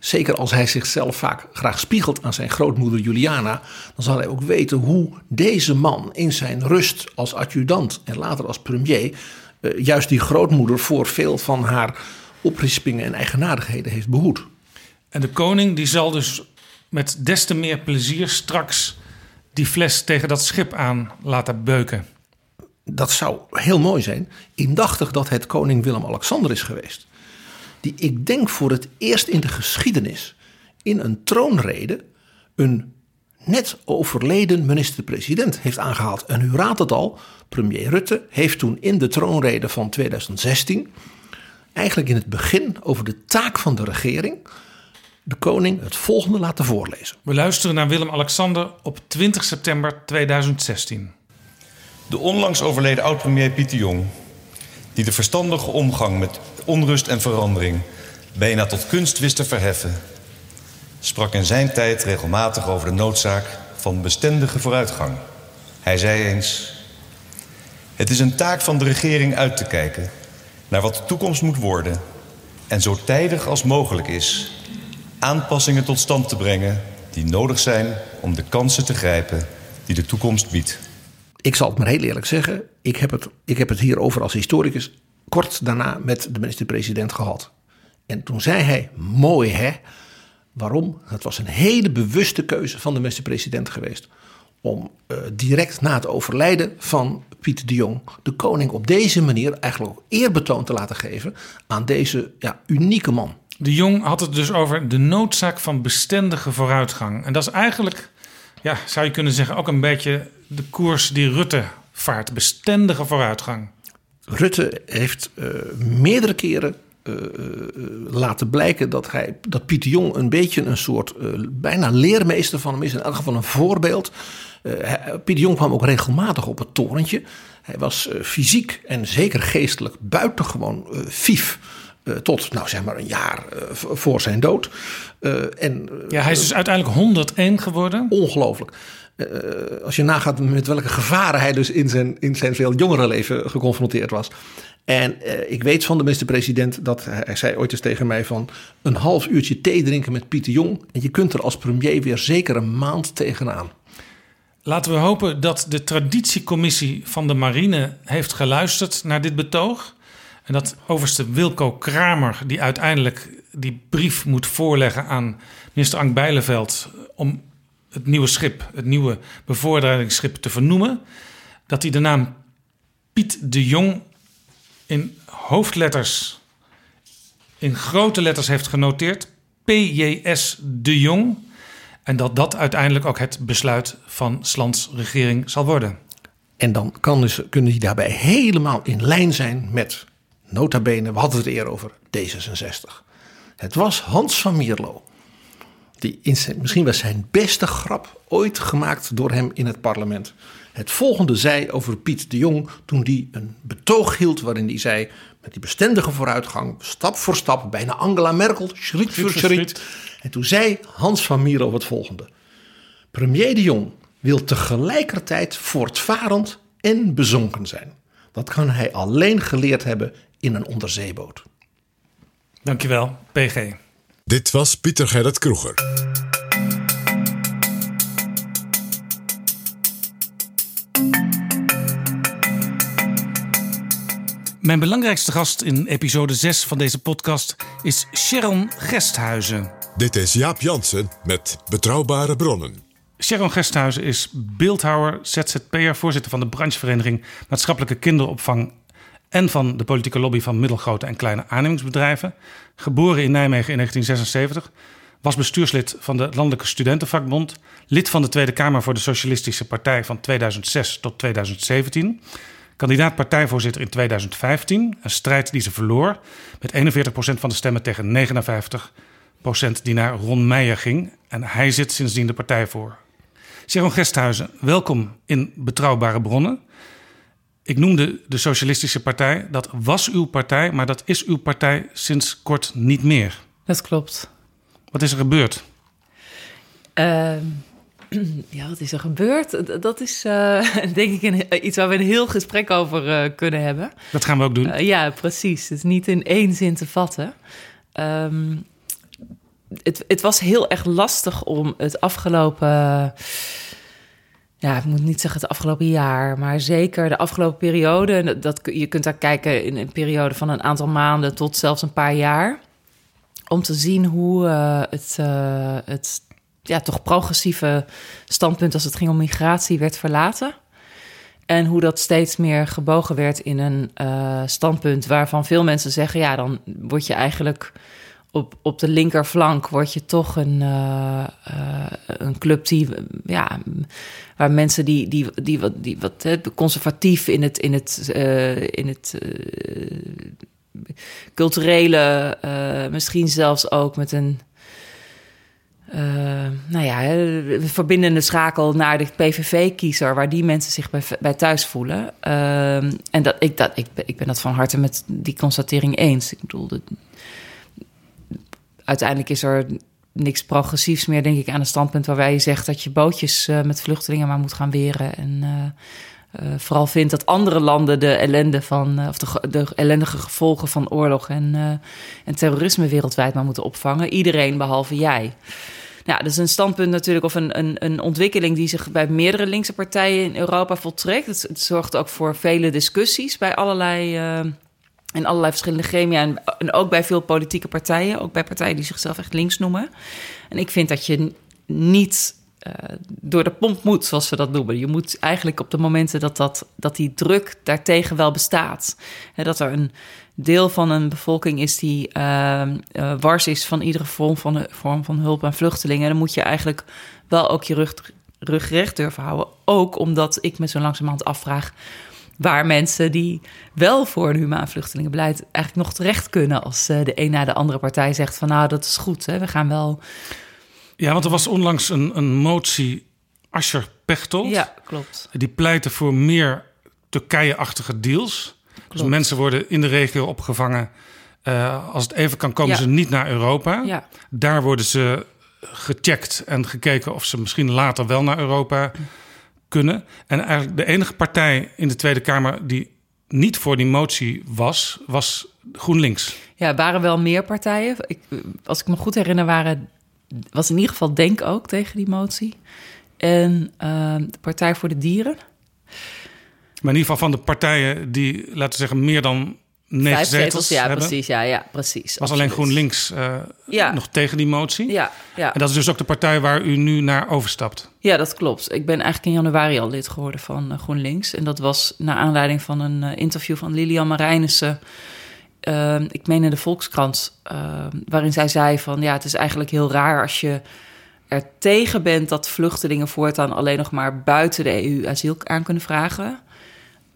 Zeker als hij zichzelf vaak graag spiegelt aan zijn grootmoeder Juliana, dan zal hij ook weten hoe deze man in zijn rust als adjudant en later als premier eh, juist die grootmoeder voor veel van haar oprispingen en eigenaardigheden heeft behoed. En de koning die zal dus met des te meer plezier straks die fles tegen dat schip aan laten beuken. Dat zou heel mooi zijn. Indachtig dat het koning Willem-Alexander is geweest. Die ik denk voor het eerst in de geschiedenis in een troonrede een net overleden minister-president heeft aangehaald. En u raadt het al, premier Rutte heeft toen in de troonrede van 2016 eigenlijk in het begin over de taak van de regering de koning het volgende laten voorlezen. We luisteren naar Willem-Alexander op 20 september 2016. De onlangs overleden oud-premier Pieter Jong, die de verstandige omgang met onrust en verandering bijna tot kunst wist te verheffen, sprak in zijn tijd regelmatig over de noodzaak van bestendige vooruitgang. Hij zei eens: Het is een taak van de regering uit te kijken naar wat de toekomst moet worden en zo tijdig als mogelijk is aanpassingen tot stand te brengen die nodig zijn om de kansen te grijpen die de toekomst biedt. Ik zal het maar heel eerlijk zeggen, ik heb het, ik heb het hierover als historicus kort daarna met de minister-president gehad. En toen zei hij, mooi hè, waarom? Het was een hele bewuste keuze van de minister-president geweest. Om uh, direct na het overlijden van Pieter de Jong de koning op deze manier eigenlijk ook eerbetoon te laten geven aan deze ja, unieke man. De Jong had het dus over de noodzaak van bestendige vooruitgang. En dat is eigenlijk, ja, zou je kunnen zeggen, ook een beetje de koers die Rutte vaart. Bestendige vooruitgang. Rutte heeft uh, meerdere keren uh, laten blijken dat, hij, dat Pieter Jong een beetje een soort bijna leermeester van hem is. In elk geval een voorbeeld. Pieter Jong kwam ook regelmatig op het torentje. Hij was fysiek en zeker geestelijk buitengewoon fief. Uh, tot, nou zeg maar, een jaar uh, voor zijn dood. Uh, en, ja, hij is dus uiteindelijk 101 geworden. Ongelooflijk. als je nagaat met welke gevaren hij dus in zijn, in zijn veel jongere leven geconfronteerd was. En ik weet van de minister-president dat hij zei ooit eens tegen mij van... een half uurtje thee drinken met Pieter Jong... en je kunt er als premier weer zeker een maand tegenaan. Laten we hopen dat de traditiecommissie van de marine heeft geluisterd naar dit betoog... En dat overste Wilco Kramer, die uiteindelijk die brief moet voorleggen aan minister Ank Bijleveld om het nieuwe schip, het nieuwe bevoorradingsschip te vernoemen, dat hij de naam Piet de Jong in hoofdletters, in grote letters heeft genoteerd, PJS de Jong, en dat dat uiteindelijk ook het besluit van Slans regering zal worden. En dan kan dus, kunnen die daarbij helemaal in lijn zijn met, nota bene, we hadden het eerder over D66. Het was Hans van Mierlo. Die in zijn, misschien was zijn beste grap ooit gemaakt door hem in het parlement. Het volgende zei over Piet de Jong toen die een betoog hield waarin hij zei met die bestendige vooruitgang, stap voor stap, bijna Angela Merkel, schriet voor schriet. En toen zei Hans van Mierlo het volgende. Premier de Jong wil tegelijkertijd voortvarend en bezonken zijn. Dat kan hij alleen geleerd hebben in een onderzeeboot. Dankjewel, PG. Dit was Pieter Gerrit Kroeger. Mijn belangrijkste gast in episode 6 van deze podcast is Sharon Gesthuizen. Dit is Jaap Jansen met Betrouwbare Bronnen. Sharon Gesthuizen is beeldhouwer, ZZP'er, voorzitter van de branchevereniging Maatschappelijke Kinderopvang en van de politieke lobby van middelgrote en kleine aannemingsbedrijven. Geboren in Nijmegen in 1976, was bestuurslid van de Landelijke Studentenvakbond, lid van de Tweede Kamer voor de Socialistische Partij van 2006 tot 2017, kandidaat partijvoorzitter in 2015, een strijd die ze verloor met 41% van de stemmen tegen 59% die naar Ron Meijer ging. En hij zit sindsdien de partij voor. Sharon Gesthuizen, welkom in Betrouwbare Bronnen. Ik noemde de Socialistische Partij. Dat was uw partij, maar dat is uw partij sinds kort niet meer. Dat klopt. Wat is er gebeurd? Uh, ja, wat is er gebeurd? Dat is uh, denk ik een, iets waar we een heel gesprek over uh, kunnen hebben. Dat gaan we ook doen. Uh, ja, precies. Het is niet in één zin te vatten. Um, het, het, was heel erg lastig om het afgelopen ja, ik moet niet zeggen het afgelopen jaar, maar zeker de afgelopen periode. Dat, je kunt daar kijken in een periode van een aantal maanden tot zelfs een paar jaar. Om te zien hoe uh, het, uh, het ja, toch progressieve standpunt als het ging om migratie werd verlaten. En hoe dat steeds meer gebogen werd in een uh, standpunt waarvan veel mensen zeggen: ja, dan word je eigenlijk op, op de linkerflank word je toch een, uh, uh, een club die, ja, waar mensen die, die, die wat, die wat hè, conservatief in het, in het, uh, in het culturele, misschien zelfs ook met een. nou ja, verbindende schakel naar de PVV-kiezer, waar die mensen zich bij, bij thuis voelen. en dat, ik, dat, ik, ik ben dat van harte met die constatering eens. Ik bedoel, de, uiteindelijk is er niks progressiefs meer, denk ik, aan een standpunt waarbij je zegt dat je bootjes uh, met vluchtelingen maar moet gaan weren. En uh, uh, vooral vindt dat andere landen de ellende van, of de, de, ellendige gevolgen van oorlog en, en terrorisme wereldwijd maar moeten opvangen. Iedereen behalve jij. Ja, dat is een standpunt natuurlijk, of een, een, een ontwikkeling die zich bij meerdere linkse partijen in Europa voltrekt. Het, het zorgt ook voor vele discussies bij allerlei in allerlei verschillende gremia en, ook bij veel politieke partijen, ook bij partijen die zichzelf echt links noemen. En ik vind dat je niet uh, door de pomp moet, zoals ze dat noemen. Je moet eigenlijk op de momenten dat, dat, dat die druk daartegen wel bestaat, hè, dat er een deel van een bevolking is die uh, uh, wars is van iedere vorm van, vorm van hulp aan vluchtelingen, dan moet je eigenlijk wel ook je rug, rug recht durven houden. Ook omdat ik me zo langzamerhand afvraag waar mensen die wel voor een humaan vluchtelingenbeleid eigenlijk nog terecht kunnen als eh, de een na de andere partij zegt van nou dat is goed, hè, we gaan wel. Ja, want er was onlangs een, een motie Ascher Pechtold. Ja, klopt. Die pleitte voor meer Turkije-achtige deals. Dus mensen worden in de regio opgevangen. Uh, als het even kan, komen Ja. ze niet naar Europa. Ja. Daar worden ze gecheckt en gekeken of ze misschien later wel naar Europa kunnen. En eigenlijk de enige partij in de Tweede Kamer die niet voor die motie was, was GroenLinks. Ja, er waren wel meer partijen. Ik, als ik me goed herinner, waren, was in ieder geval Denk ook tegen die motie. En uh, de Partij voor de Dieren. Maar in ieder geval van de partijen die, laten we zeggen, meer dan negen Vijf zetels, zetels ja, hebben, precies. Ja, ja, precies. was alleen. GroenLinks uh, Ja. nog tegen die motie. Ja, ja. En dat is dus ook de partij waar u nu naar overstapt. Ja, dat klopt. Ik ben eigenlijk in januari al lid geworden van uh, GroenLinks. En dat was naar aanleiding van een uh, interview van Lilian Marijnissen. Ik meen in de Volkskrant. waarin zij zei van ja, het is eigenlijk heel raar als je er tegen bent dat vluchtelingen voortaan alleen nog maar buiten de EU asiel aan kunnen vragen.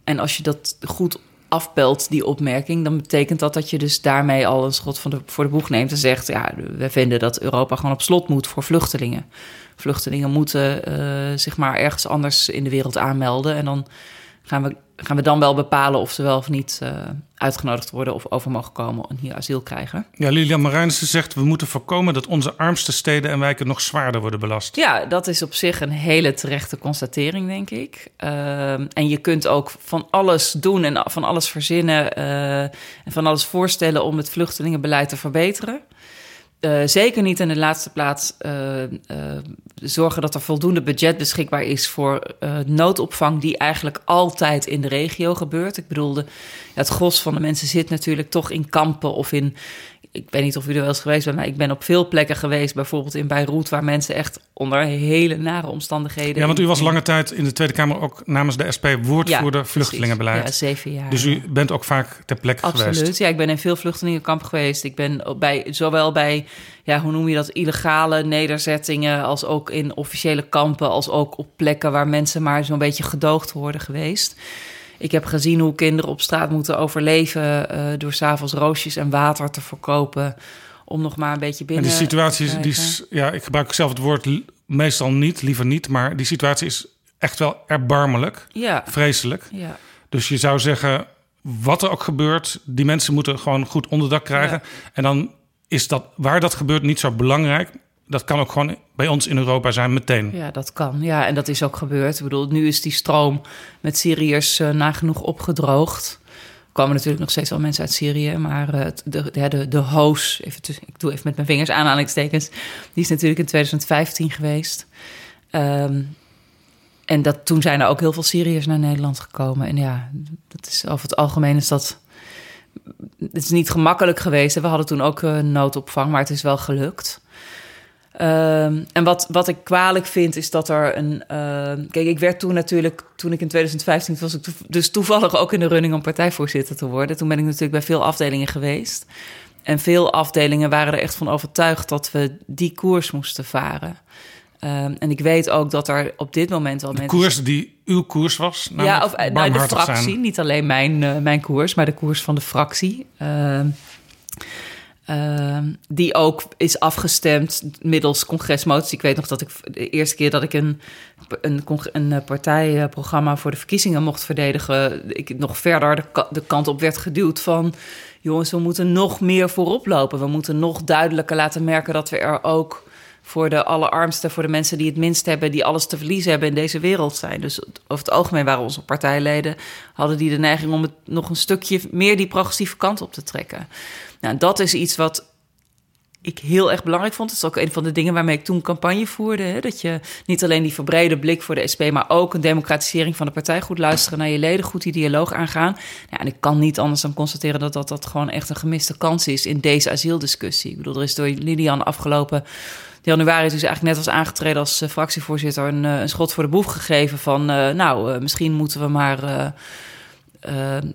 En als je dat goed afpelt, die opmerking, dan betekent dat dat je dus daarmee al een schot van de, voor de boeg neemt en zegt: ja, we vinden dat Europa gewoon op slot moet voor vluchtelingen. Vluchtelingen moeten uh, zich maar ergens anders in de wereld aanmelden en dan gaan we, gaan we dan wel bepalen of ze wel of niet uh, uitgenodigd worden of over mogen komen en hier asiel krijgen. Ja, Lilian Marijnissen zegt we moeten voorkomen dat onze armste steden en wijken nog zwaarder worden belast. Ja, dat is op zich een hele terechte constatering, denk ik. Uh, en je kunt ook van alles doen en van alles verzinnen uh, en van alles voorstellen om het vluchtelingenbeleid te verbeteren. Uh, zeker niet in de laatste plaats uh, uh, zorgen dat er voldoende budget beschikbaar is voor noodopvang, die eigenlijk altijd in de regio gebeurt. Ik bedoel, de, het gros van de mensen zit natuurlijk toch in kampen of in ik weet niet of u er wel eens geweest bent, maar ik ben op veel plekken geweest, bijvoorbeeld in Beirut, waar mensen echt onder hele nare omstandigheden. Ja, want u was lange tijd in de Tweede Kamer ook namens de SP woordvoerder ja, vluchtelingenbeleid. Ja, zeven jaar. Dus u bent ook vaak ter plekke geweest. Absoluut. Ja, ik ben in veel vluchtelingenkampen geweest. Ik ben bij, zowel bij, ja, hoe noem je dat, illegale nederzettingen, als ook in officiële kampen, als ook op plekken waar mensen maar zo'n beetje gedoogd worden geweest. Ik heb gezien hoe kinderen op straat moeten overleven uh, door s'avonds roosjes en water te verkopen. Om nog maar een beetje binnen. En die situatie, die is, ja, ik gebruik zelf het woord meestal niet, liever niet, maar die situatie is echt wel erbarmelijk, ja. vreselijk. Ja. Dus je zou zeggen, wat er ook gebeurt, die mensen moeten gewoon goed onderdak krijgen. Ja. En dan is dat waar dat gebeurt niet zo belangrijk dat kan ook gewoon bij ons in Europa zijn meteen. Ja, dat kan. Ja, en dat is ook gebeurd. Ik bedoel, nu is die stroom met Syriërs uh, nagenoeg opgedroogd. Er komen natuurlijk nog steeds wel mensen uit Syrië, maar uh, de, de, de, hoos, even ik doe even met mijn vingers aanhalingstekens, die is natuurlijk in 2015 geweest. Um, en dat, toen zijn er ook heel veel Syriërs naar Nederland gekomen. En ja, dat is over het algemeen is dat. Het is niet gemakkelijk geweest. We hadden toen ook uh, noodopvang, maar het is wel gelukt. Um, en wat, wat ik kwalijk vind, is dat er een. Uh, kijk, ik werd toen natuurlijk, toen ik in 2015 was, ik dus toevallig ook in de running om partijvoorzitter te worden. Toen ben ik natuurlijk bij veel afdelingen geweest. En veel afdelingen waren er echt van overtuigd dat we die koers moesten varen. Um, en ik weet ook dat er op dit moment al de mensen. koers die uw koers was? Ja, of nou, de fractie. Zijn. Niet alleen mijn, uh, mijn koers, maar de koers van de fractie. Uh, Uh, die ook is afgestemd middels congresmoties. Ik weet nog dat ik de eerste keer dat ik een, een, een partijprogramma voor de verkiezingen mocht verdedigen, ik nog verder de, de kant op werd geduwd van jongens, we moeten nog meer voorop lopen. We moeten nog duidelijker laten merken dat we er ook voor de allerarmsten, voor de mensen die het minst hebben, die alles te verliezen hebben in deze wereld zijn. Dus over het algemeen waren onze partijleden, hadden die de neiging om het nog een stukje meer die progressieve kant op te trekken. Nou, dat is iets wat ik heel erg belangrijk vond. Dat is ook een van de dingen waarmee ik toen campagne voerde. Hè? Dat je niet alleen die verbrede blik voor de SP, maar ook een democratisering van de partij. Goed luisteren naar je leden, goed die dialoog aangaan. En ik kan niet anders dan constateren dat, dat dat gewoon echt een gemiste kans is in deze asieldiscussie. Ik bedoel, er is door Lilian afgelopen januari, dus eigenlijk net was aangetreden als uh, fractievoorzitter, een, uh, een, schot voor de boeg gegeven van, uh, nou, misschien moeten we maar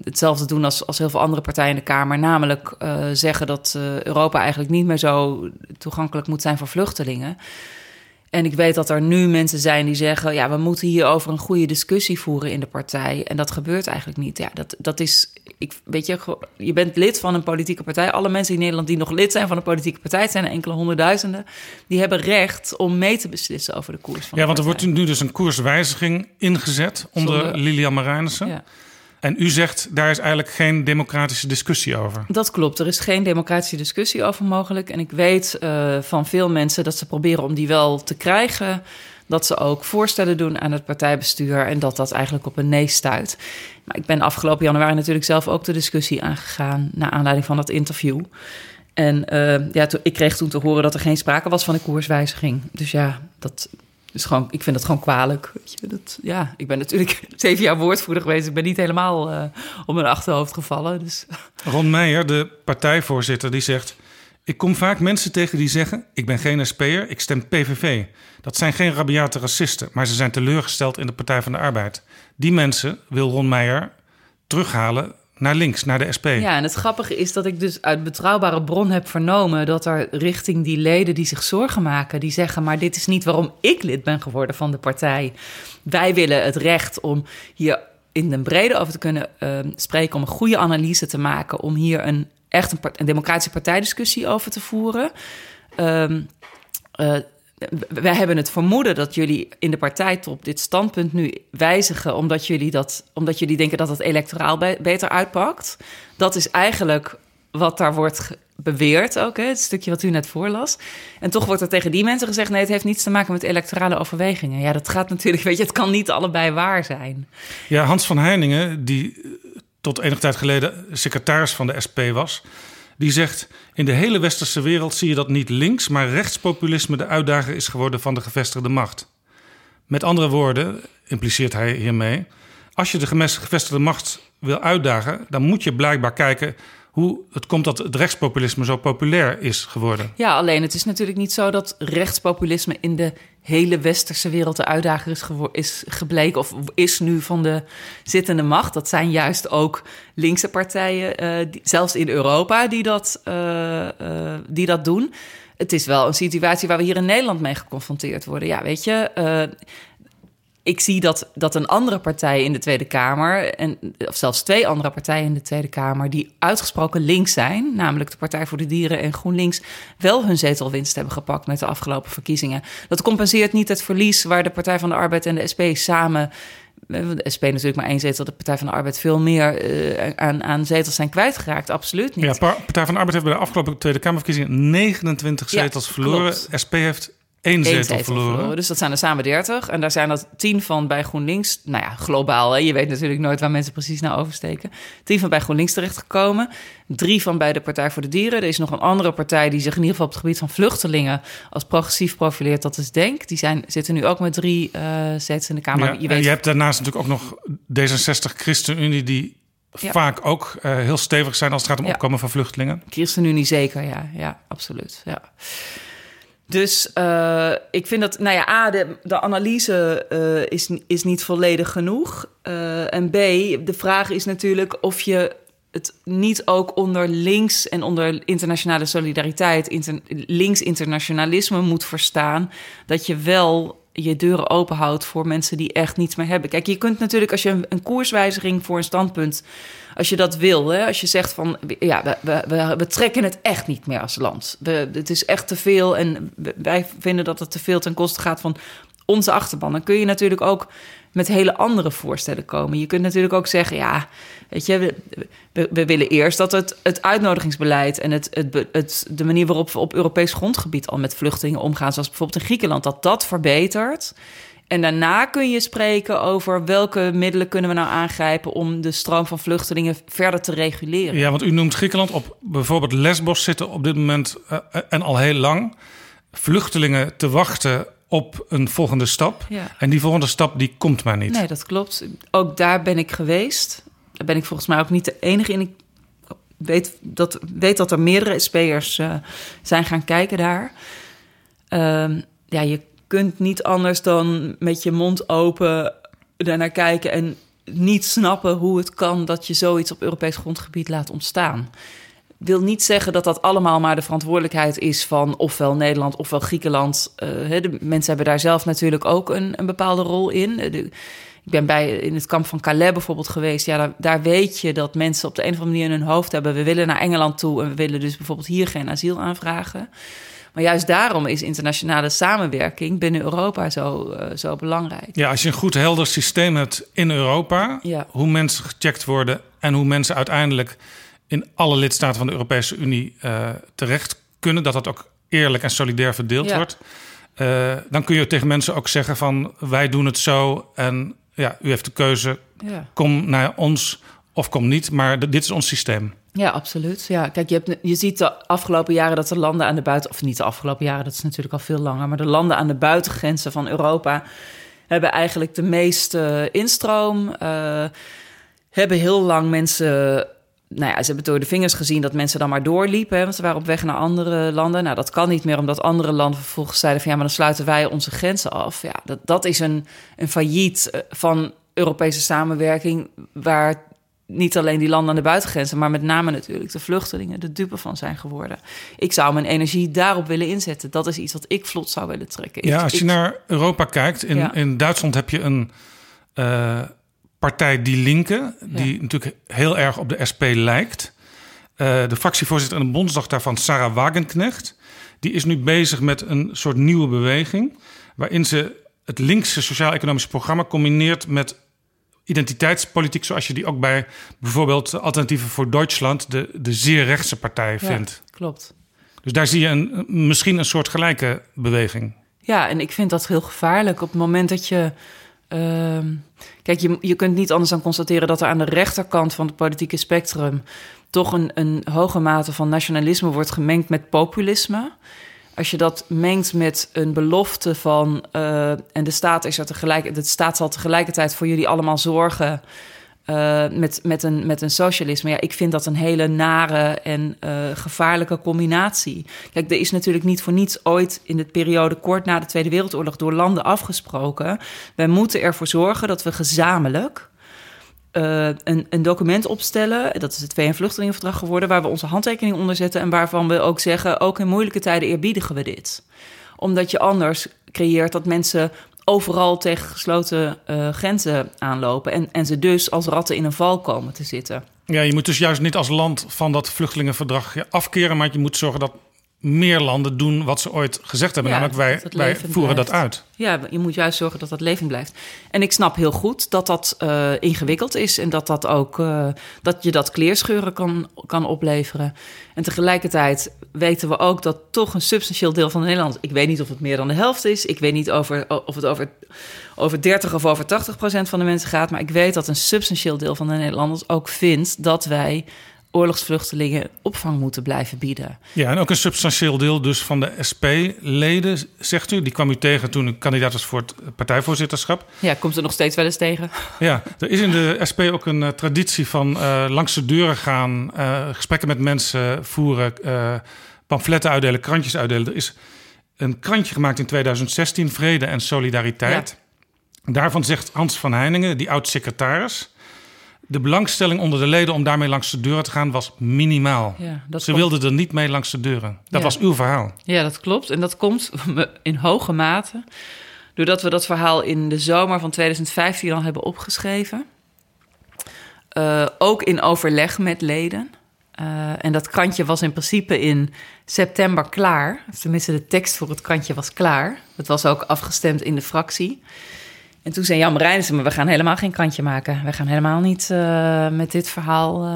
hetzelfde doen als, als heel veel andere partijen in de Kamer. Namelijk zeggen dat Europa eigenlijk niet meer zo toegankelijk moet zijn voor vluchtelingen. En ik weet dat er nu mensen zijn die zeggen: ja, we moeten hierover een goede discussie voeren in de partij. En dat gebeurt eigenlijk niet. Ja, dat, dat is. Ik, weet je, je bent lid van een politieke partij. Alle mensen in Nederland die nog lid zijn van een politieke partij, het zijn er enkele honderdduizenden, die hebben recht om mee te beslissen over de koers van Ja, want er wordt nu dus een koerswijziging ingezet onder Zonder, Lilian Marijnissen. Ja. En u zegt, daar is eigenlijk geen democratische discussie over. Dat klopt, er is geen democratische discussie over mogelijk. En ik weet uh, van veel mensen dat ze proberen om die wel te krijgen. Dat ze ook voorstellen doen aan het partijbestuur en dat dat eigenlijk op een nee stuit. Maar ik ben afgelopen januari natuurlijk zelf ook de discussie aangegaan... naar aanleiding van dat interview. En uh, ja, ik kreeg toen te horen dat er geen sprake was van een koerswijziging. Dus ja, dat, dus gewoon, ik vind dat gewoon kwalijk. Weet je, dat, ja, ik ben natuurlijk zeven jaar woordvoerder geweest. Ik ben niet helemaal uh, op mijn achterhoofd gevallen. Dus. Ron Meijer, de partijvoorzitter, die zegt... Ik kom vaak mensen tegen die zeggen... ik ben geen SP'er, ik stem PVV. Dat zijn geen rabiate racisten... maar ze zijn teleurgesteld in de Partij van de Arbeid. Die mensen wil Ron Meijer terughalen naar links, naar de SP. Ja, en het grappige is dat ik dus uit betrouwbare bron heb vernomen dat er richting die leden die zich zorgen maken, die zeggen: Maar dit is niet waarom ik lid ben geworden van de partij. Wij willen het recht om hier in den brede over te kunnen eh, spreken, om een goede analyse te maken, om hier een echt een democratische partijdiscussie over te voeren. Ehm, eh, wij hebben het vermoeden dat jullie in de partijtop dit standpunt nu wijzigen, omdat jullie, dat, omdat jullie denken dat het electoraal be- beter uitpakt. Dat is eigenlijk wat daar wordt beweerd ook, hè, het stukje wat u net voorlas. En toch wordt er tegen die mensen gezegd: nee, het heeft niets te maken met electorale overwegingen. Ja, dat gaat natuurlijk, weet je, het kan niet allebei waar zijn. Ja, Hans van Heiningen, die eh, tot enige tijd geleden secretaris van de SP was, die zegt: In de hele westerse wereld zie je dat niet links, maar rechtspopulisme de uitdager is geworden van de gevestigde macht. Met andere woorden, impliceert hij hiermee, als je de gevestigde macht wil uitdagen, dan moet je blijkbaar kijken hoe het komt dat het rechtspopulisme zo populair is geworden. Ja, alleen het is natuurlijk niet zo dat rechtspopulisme in de hele westerse wereld de uitdager is, is gebleken of is nu van de zittende macht. Dat zijn juist ook linkse partijen, eh, zelfs in Europa, die dat, eh, eh, die dat doen. Het is wel een situatie waar we hier in Nederland mee geconfronteerd worden. Ja, weet je, ik zie dat, dat een andere partij in de Tweede Kamer, en, of zelfs twee andere partijen in de Tweede Kamer, die uitgesproken links zijn, namelijk de Partij voor de Dieren en GroenLinks, wel hun zetelwinst hebben gepakt met de afgelopen verkiezingen. Dat compenseert niet het verlies waar de Partij van de Arbeid en de SP samen. De SP natuurlijk maar één zetel, de Partij van de Arbeid veel meer eh, aan, aan zetels zijn kwijtgeraakt. Absoluut niet. Ja, Par- Partij van de Arbeid heeft bij de afgelopen Tweede Kamerverkiezingen 29 Ja, zetels verloren. SP heeft één zetel, verloren. Dus dat zijn er samen 30. En daar zijn er 10 van bij GroenLinks. Nou ja, globaal. Hè? Je weet natuurlijk nooit waar mensen precies naar oversteken. 10 van bij GroenLinks terechtgekomen. Drie van bij de Partij voor de Dieren. Er is nog een andere partij die zich in ieder geval op het gebied van vluchtelingen als progressief profileert. Dat is Denk. Die zijn, zitten nu ook met drie eh zetels in de Kamer. Ja, je en weet je hebt daarnaast natuurlijk ook nog D66 ChristenUnie... die Ja. vaak ook eh, heel stevig zijn als het gaat om Ja. opkomen van vluchtelingen. ChristenUnie zeker, ja. Ja, absoluut. Ja. Dus eh, ik vind dat, nou ja, A, de, de analyse eh, is, is niet volledig genoeg. Eh, en B, de vraag is natuurlijk of je het niet ook onder links en onder internationale solidariteit, inter, links internationalisme moet verstaan. Dat je wel je deuren open houdt voor mensen die echt niets meer hebben. Kijk, je kunt natuurlijk als je een, een koerswijziging voor een standpunt, als je dat wil, hè, als je zegt van ja, we, we, we, trekken het echt niet meer als land. We, het is echt te veel en wij vinden dat het te veel ten koste gaat van onze achterban. Dan kun je natuurlijk ook met hele andere voorstellen komen. Je kunt natuurlijk ook zeggen, ja, weet je, we, we, willen eerst dat het, het uitnodigingsbeleid en het, het, de manier waarop we op Europees grondgebied al met vluchtelingen omgaan, zoals bijvoorbeeld in Griekenland, dat dat verbetert. En daarna kun je spreken over welke middelen kunnen we nou aangrijpen om de stroom van vluchtelingen verder te reguleren. Ja, want u noemt Griekenland. Op bijvoorbeeld Lesbos zitten op dit moment eh, en al heel lang vluchtelingen te wachten op een volgende stap. Ja. En die volgende stap die komt maar niet. Nee, dat klopt. Ook daar ben ik geweest. Daar ben ik volgens mij ook niet de enige in. Ik weet dat, weet dat er meerdere SP'ers eh, zijn gaan kijken daar. Ehm, ja, je kunt niet anders dan met je mond open daarnaar kijken en niet snappen hoe het kan dat je zoiets op Europees grondgebied laat ontstaan. Wil niet zeggen dat dat allemaal maar de verantwoordelijkheid is van ofwel Nederland ofwel Griekenland. Eh, de mensen hebben daar zelf natuurlijk ook een, een bepaalde rol in. Eh, de- ik ben bij in het kamp van Calais bijvoorbeeld geweest. Ja, daar, daar weet je dat mensen op de een of andere manier in hun hoofd hebben. We willen naar Engeland toe en we willen dus bijvoorbeeld hier geen asiel aanvragen. Maar juist daarom is internationale samenwerking binnen Europa zo, eh, zo belangrijk. Ja, als je een goed helder systeem hebt in Europa, Ja. hoe mensen gecheckt worden en hoe mensen uiteindelijk in alle lidstaten van de Europese Unie eh, terecht kunnen, dat dat ook eerlijk en solidair verdeeld Ja. wordt, eh, dan kun je tegen mensen ook zeggen van wij doen het zo en ja, u heeft de keuze, Ja. kom naar ons of kom niet, maar dit is ons systeem. Ja, absoluut. Ja, kijk, je, hebt, je ziet de afgelopen jaren dat de landen aan de buiten... of niet de afgelopen jaren, dat is natuurlijk al veel langer... maar de landen aan de buitengrenzen van Europa... hebben eigenlijk de meeste instroom. eh, hebben heel lang mensen... Nou ja, ze hebben door de vingers gezien dat mensen dan maar doorliepen... Hè, want ze waren op weg naar andere landen. Nou, dat kan niet meer, omdat andere landen vervolgens zeiden... van ja, maar dan sluiten wij onze grenzen af. Ja, dat, dat is een, een failliet eh, van Europese samenwerking... waar niet alleen die landen aan de buitengrenzen, maar met name natuurlijk de vluchtelingen de dupe van zijn geworden. Ik zou mijn energie daarop willen inzetten. Dat is iets wat ik vlot zou willen trekken. Ja, als je ik- naar Europa kijkt, in, Ja. in Duitsland heb je een eh, partij Die Linke, die natuurlijk heel erg op de SP lijkt. Uh, de fractievoorzitter en de bondsdag daarvan, Sarah Wagenknecht, die is nu bezig met een soort nieuwe beweging. Waarin ze het linkse sociaal-economische programma combineert met identiteitspolitiek, zoals je die ook bij bijvoorbeeld Alternatieven voor Duitsland, de, de zeer rechtse partij, vindt. Ja, klopt. Dus daar zie je een, misschien een soort gelijke beweging. Ja, en ik vind dat heel gevaarlijk. Op het moment dat je. Uh, kijk, je, je kunt niet anders dan constateren dat er aan de rechterkant van het politieke spectrum toch een, een hoge mate van nationalisme wordt gemengd met populisme. Als je dat mengt met een belofte van. Uh, en de staat is er tegelijk. De staat zal tegelijkertijd voor jullie allemaal zorgen. Uh, met, met, een, met een socialisme. Ja, ik vind dat een hele nare en uh, gevaarlijke combinatie. Kijk, er is natuurlijk niet voor niets ooit in de periode kort na de Tweede Wereldoorlog door landen afgesproken. Wij moeten ervoor zorgen dat we gezamenlijk uh, een, een, document opstellen. Dat is het VN-vluchtelingenverdrag geworden, waar we onze handtekening onder zetten en waarvan we ook zeggen: ook in moeilijke tijden eerbiedigen we dit. Omdat je anders creëert dat mensen overal tegen gesloten uh, grenzen aanlopen en, en ze dus als ratten in een val komen te zitten. Ja, je moet dus juist niet als land van dat vluchtelingenverdrag afkeren, maar je moet zorgen dat meer landen doen wat ze ooit gezegd hebben. namelijk wij, wij voeren dat uit. Ja, je moet juist zorgen dat dat levend blijft. En ik snap heel goed dat dat uh, ingewikkeld is en dat, dat, ook, uh, dat je dat kleerscheuren kan, kan opleveren. En tegelijkertijd weten we ook dat toch een substantieel deel van de Nederlanders... ik weet niet of het meer dan de helft is. Ik weet niet over, of het over, over 30 of over 80 procent van de mensen gaat. Maar ik weet dat een substantieel deel van de Nederlanders ook vindt dat wij oorlogsvluchtelingen opvang moeten blijven bieden. Ja, en ook een substantieel deel dus van de SP-leden, zegt u. Die kwam u tegen toen u kandidaat was voor het partijvoorzitterschap. Ja, komt er nog steeds wel eens tegen. Ja, er is in de SP ook een uh, traditie van uh, langs de deuren gaan... Uh, gesprekken met mensen voeren, pamfletten uitdelen, krantjes uitdelen. Er is een krantje gemaakt in 2016, Vrede en Solidariteit. Ja. Daarvan zegt Hans van Heiningen, die oud-secretaris de belangstelling onder de leden om daarmee langs de deuren te gaan was minimaal. Ja, dat Ze wilden er niet mee langs de deuren. Dat was uw verhaal. Ja, dat klopt. En dat komt in hoge mate doordat we dat verhaal in de zomer van 2015 al hebben opgeschreven. Uh, ook in overleg met leden. Uh, en dat krantje was in principe in september klaar. Tenminste, de tekst voor het krantje was klaar. Het was ook afgestemd in de fractie. En toen zei Jan Marijnissen, maar we gaan helemaal geen krantje maken. We gaan helemaal niet uh, met dit verhaal uh,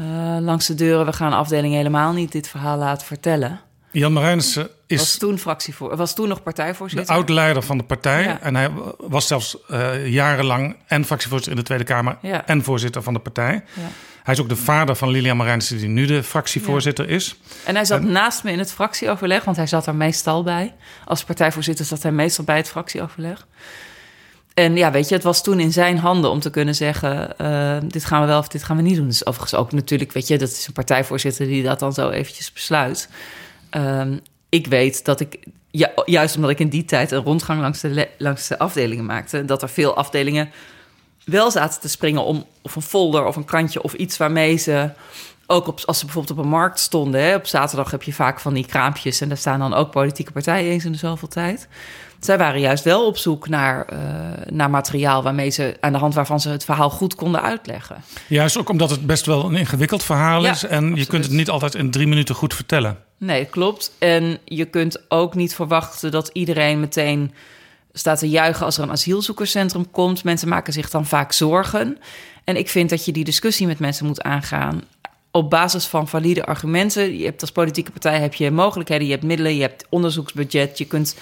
uh, langs de deuren. We gaan afdeling helemaal niet dit verhaal laten vertellen. Jan Marijnissen is... Was toen, fractievoor, was toen nog partijvoorzitter. De oud-leider van de partij. Ja. En hij was zelfs jarenlang en fractievoorzitter in de Tweede Kamer... Ja. en voorzitter van de partij. Ja. Hij is ook de vader van Lilian Marijnissen, die nu de fractievoorzitter is. En hij zat naast me in het fractieoverleg, want hij zat er meestal bij. Als partijvoorzitter zat hij meestal bij het fractieoverleg. En ja, weet je, het was toen in zijn handen om te kunnen zeggen: uh, dit gaan we wel of dit gaan we niet doen. Dus overigens ook natuurlijk, weet je, dat is een partijvoorzitter die dat dan zo eventjes besluit. Um, ik weet dat ik, juist omdat ik in die tijd een rondgang langs de, langs de afdelingen maakte, dat er veel afdelingen wel zaten te springen om of een folder of een krantje of iets waarmee ze ook op, als ze bijvoorbeeld op een markt stonden. Hè, op zaterdag heb je vaak van die kraampjes en daar staan dan ook politieke partijen eens in de zoveel tijd. Zij waren juist wel op zoek naar, uh, naar materiaal waarmee ze aan de hand waarvan ze het verhaal goed konden uitleggen. Juist ook omdat het best wel een ingewikkeld verhaal is en absoluut. je kunt het niet altijd in drie minuten goed vertellen. Nee, klopt. En je kunt ook niet verwachten dat iedereen meteen staat te juichen als er een asielzoekerscentrum komt. Mensen maken zich dan vaak zorgen. En ik vind dat je die discussie met mensen moet aangaan op basis van valide argumenten. Je hebt als politieke partij heb je mogelijkheden, je hebt middelen, je hebt onderzoeksbudget, je kunt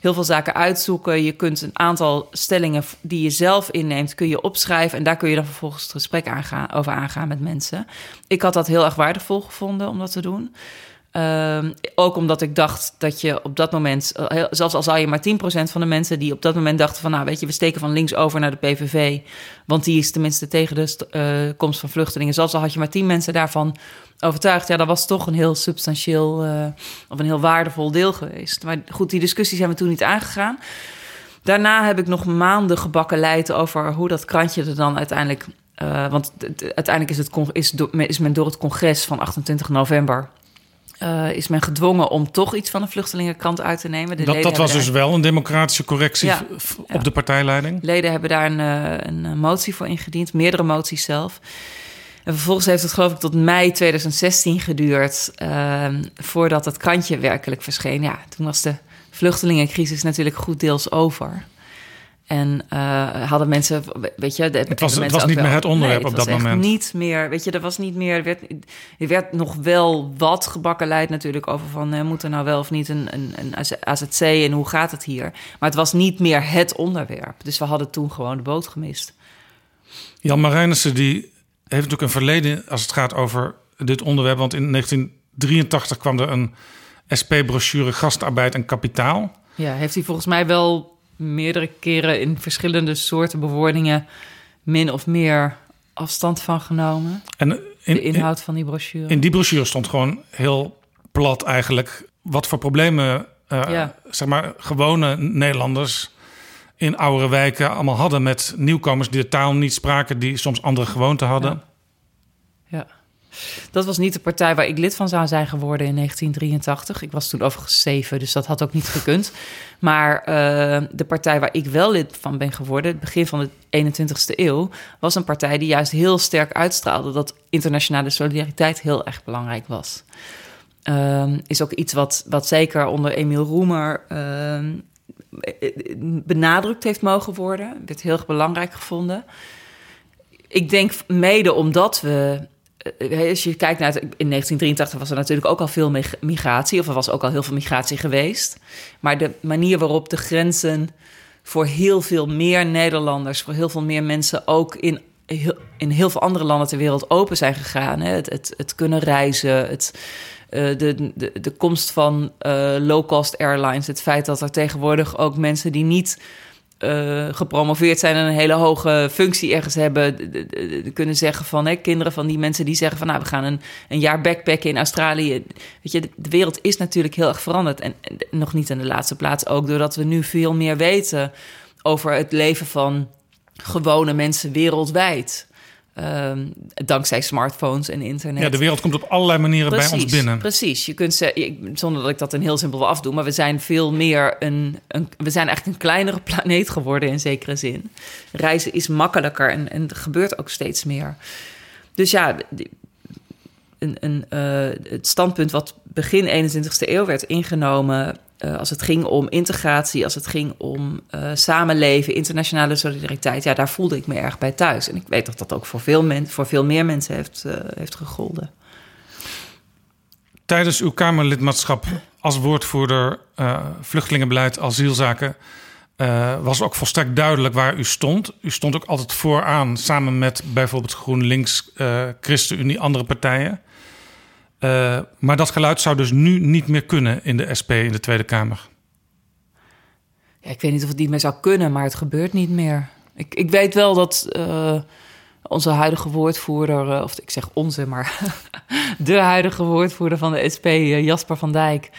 heel veel zaken uitzoeken. Je kunt een aantal stellingen die je zelf inneemt, kun je opschrijven. En daar kun je dan vervolgens het gesprek over aangaan met mensen. Ik had dat heel erg waardevol gevonden om dat te doen. Um, ook omdat ik dacht dat je op dat moment, uh, zelfs al zou je maar 10% van de mensen die op dat moment dachten van, nou weet je, we steken van links over naar de PVV, want die is tenminste tegen de uh, komst van vluchtelingen. Zelfs al had je maar 10 mensen daarvan overtuigd, ja, dat was toch een heel substantieel uh, of een heel waardevol deel geweest. Maar goed, die discussie zijn we toen niet aangegaan. Daarna heb ik nog maanden gebakken leid over hoe dat krantje er dan uiteindelijk. want uiteindelijk is, het, is, is men door het congres van 28 november eh, is men gedwongen om toch iets van een vluchtelingenkrant uit te nemen. De dat leden dat was dus wel een democratische correctie Ja, v- ja. op de partijleiding. Leden hebben daar een, eh, een eh, motie voor ingediend, meerdere moties zelf. En vervolgens heeft het geloof ik tot mei 2016 geduurd ehm, voordat het krantje werkelijk verscheen. Ja, toen was de vluchtelingencrisis natuurlijk goed deels over. En eh, hadden mensen, weet je, de, Het was- het was niet wel- meer het onderwerp Nee, op dat moment. Niet meer, weet je, er was niet meer. Er werd, er werd nog wel wat gebakkeleid natuurlijk over van eh, moet er nou wel of niet een, een, een AZC en hoe gaat het hier. Maar het was niet meer het onderwerp. Dus we hadden toen gewoon de boot gemist. Jan Marijnissen die heeft natuurlijk een verleden als het gaat over dit onderwerp. Want in 1983 kwam er een SP-brochure Gastarbeid en Kapitaal. Ja, heeft hij volgens mij wel meerdere keren in verschillende soorten bewoordingen min of meer afstand van genomen. En in, de inhoud van die brochure. In die brochure stond gewoon heel plat eigenlijk wat voor problemen eh, Ja. zeg maar gewone Nederlanders in oudere wijken allemaal hadden met nieuwkomers die de taal niet spraken, die soms andere gewoonten hadden. Ja. Dat was niet de partij waar ik lid van zou zijn geworden in 1983. Ik was toen overigens zeven, dus dat had ook niet gekund. Maar eh, de partij waar ik wel lid van ben geworden, het begin van de 21ste eeuw, was een partij die juist heel sterk uitstraalde dat internationale solidariteit heel erg belangrijk was. Ehm, is ook iets wat, wat zeker onder Emiel Roemer ehm, benadrukt heeft mogen worden. Werd heel erg belangrijk gevonden. Ik denk mede omdat we. Eh, Als je kijkt naar het, in 1983 was er natuurlijk ook al veel mig- migratie, of er was ook al heel veel migratie geweest. Maar de manier waarop de grenzen voor heel veel meer Nederlanders, voor heel veel meer mensen ook in heel, in heel veel andere landen ter wereld open zijn gegaan. Hè? Het, het, het kunnen reizen, het, eh, de, de, de komst van eh, low-cost airlines, het feit dat er tegenwoordig ook mensen die niet eh, gepromoveerd zijn en een hele hoge functie ergens hebben, kunnen zeggen van hè, kinderen van die mensen die zeggen van nou we gaan een, een jaar backpacken in Australië. Weet je, de, de wereld is natuurlijk heel erg veranderd en, en nog niet in de laatste plaats ook doordat we nu veel meer weten over het leven van gewone mensen wereldwijd. Ehm, dankzij smartphones en internet. Ja, de wereld komt op allerlei manieren bij ons binnen. Precies. Je kunt ze, zonder dat ik dat een heel simpel wil afdoen, maar we zijn veel meer een, een. We zijn eigenlijk een kleinere planeet geworden in zekere zin. Reizen is makkelijker en, en er gebeurt ook steeds meer. Dus ja, een, een, eh, het standpunt wat begin 21ste eeuw werd ingenomen. Eh, als het ging om integratie, als het ging om eh, samenleven, internationale solidariteit, ja, daar voelde ik me erg bij thuis. En ik weet dat dat ook voor veel, men, voor veel meer mensen heeft, eh, heeft gegolden. Tijdens uw Kamerlidmaatschap als woordvoerder vluchtelingenbeleid, asielzaken, was ook volstrekt duidelijk waar u stond. U stond ook altijd vooraan, samen met bijvoorbeeld GroenLinks, ChristenUnie, andere partijen. Eh, maar dat geluid zou dus nu niet meer kunnen in de SP in de Tweede Kamer. Ja, ik weet niet of het niet meer zou kunnen, maar het gebeurt niet meer. Ik, ik weet wel dat eh, onze huidige woordvoerder, eh, of ik zeg onze, maar de huidige woordvoerder van de SP, Jasper van Dijk,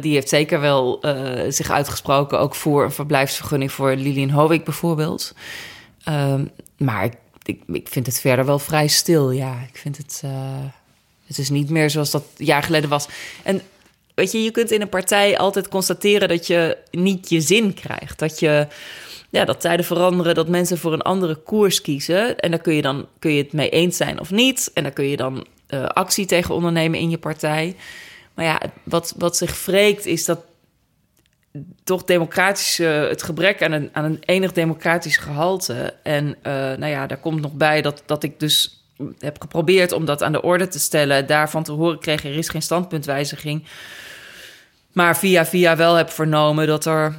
die heeft zeker wel zich uitgesproken, ook voor een verblijfsvergunning voor Lilian Hovik bijvoorbeeld. Ehm, maar ik, ik, ik vind het verder wel vrij stil, ja. Ik vind het, het is niet meer zoals dat jaar geleden was. En weet je, je kunt in een partij altijd constateren dat je niet je zin krijgt. Dat je ja, dat tijden veranderen, dat mensen voor een andere koers kiezen. En daar kun je dan kun je het mee eens zijn of niet. En daar kun je dan eh, actie tegen ondernemen in je partij. Maar ja, wat, wat zich wreekt is dat toch democratisch, eh, het gebrek aan een, aan een enig democratisch gehalte. En eh, nou ja, daar komt nog bij dat, dat ik dus heb geprobeerd om dat aan de orde te stellen. Daarvan te horen kreeg, er is geen standpuntwijziging. Maar via via wel heb vernomen dat er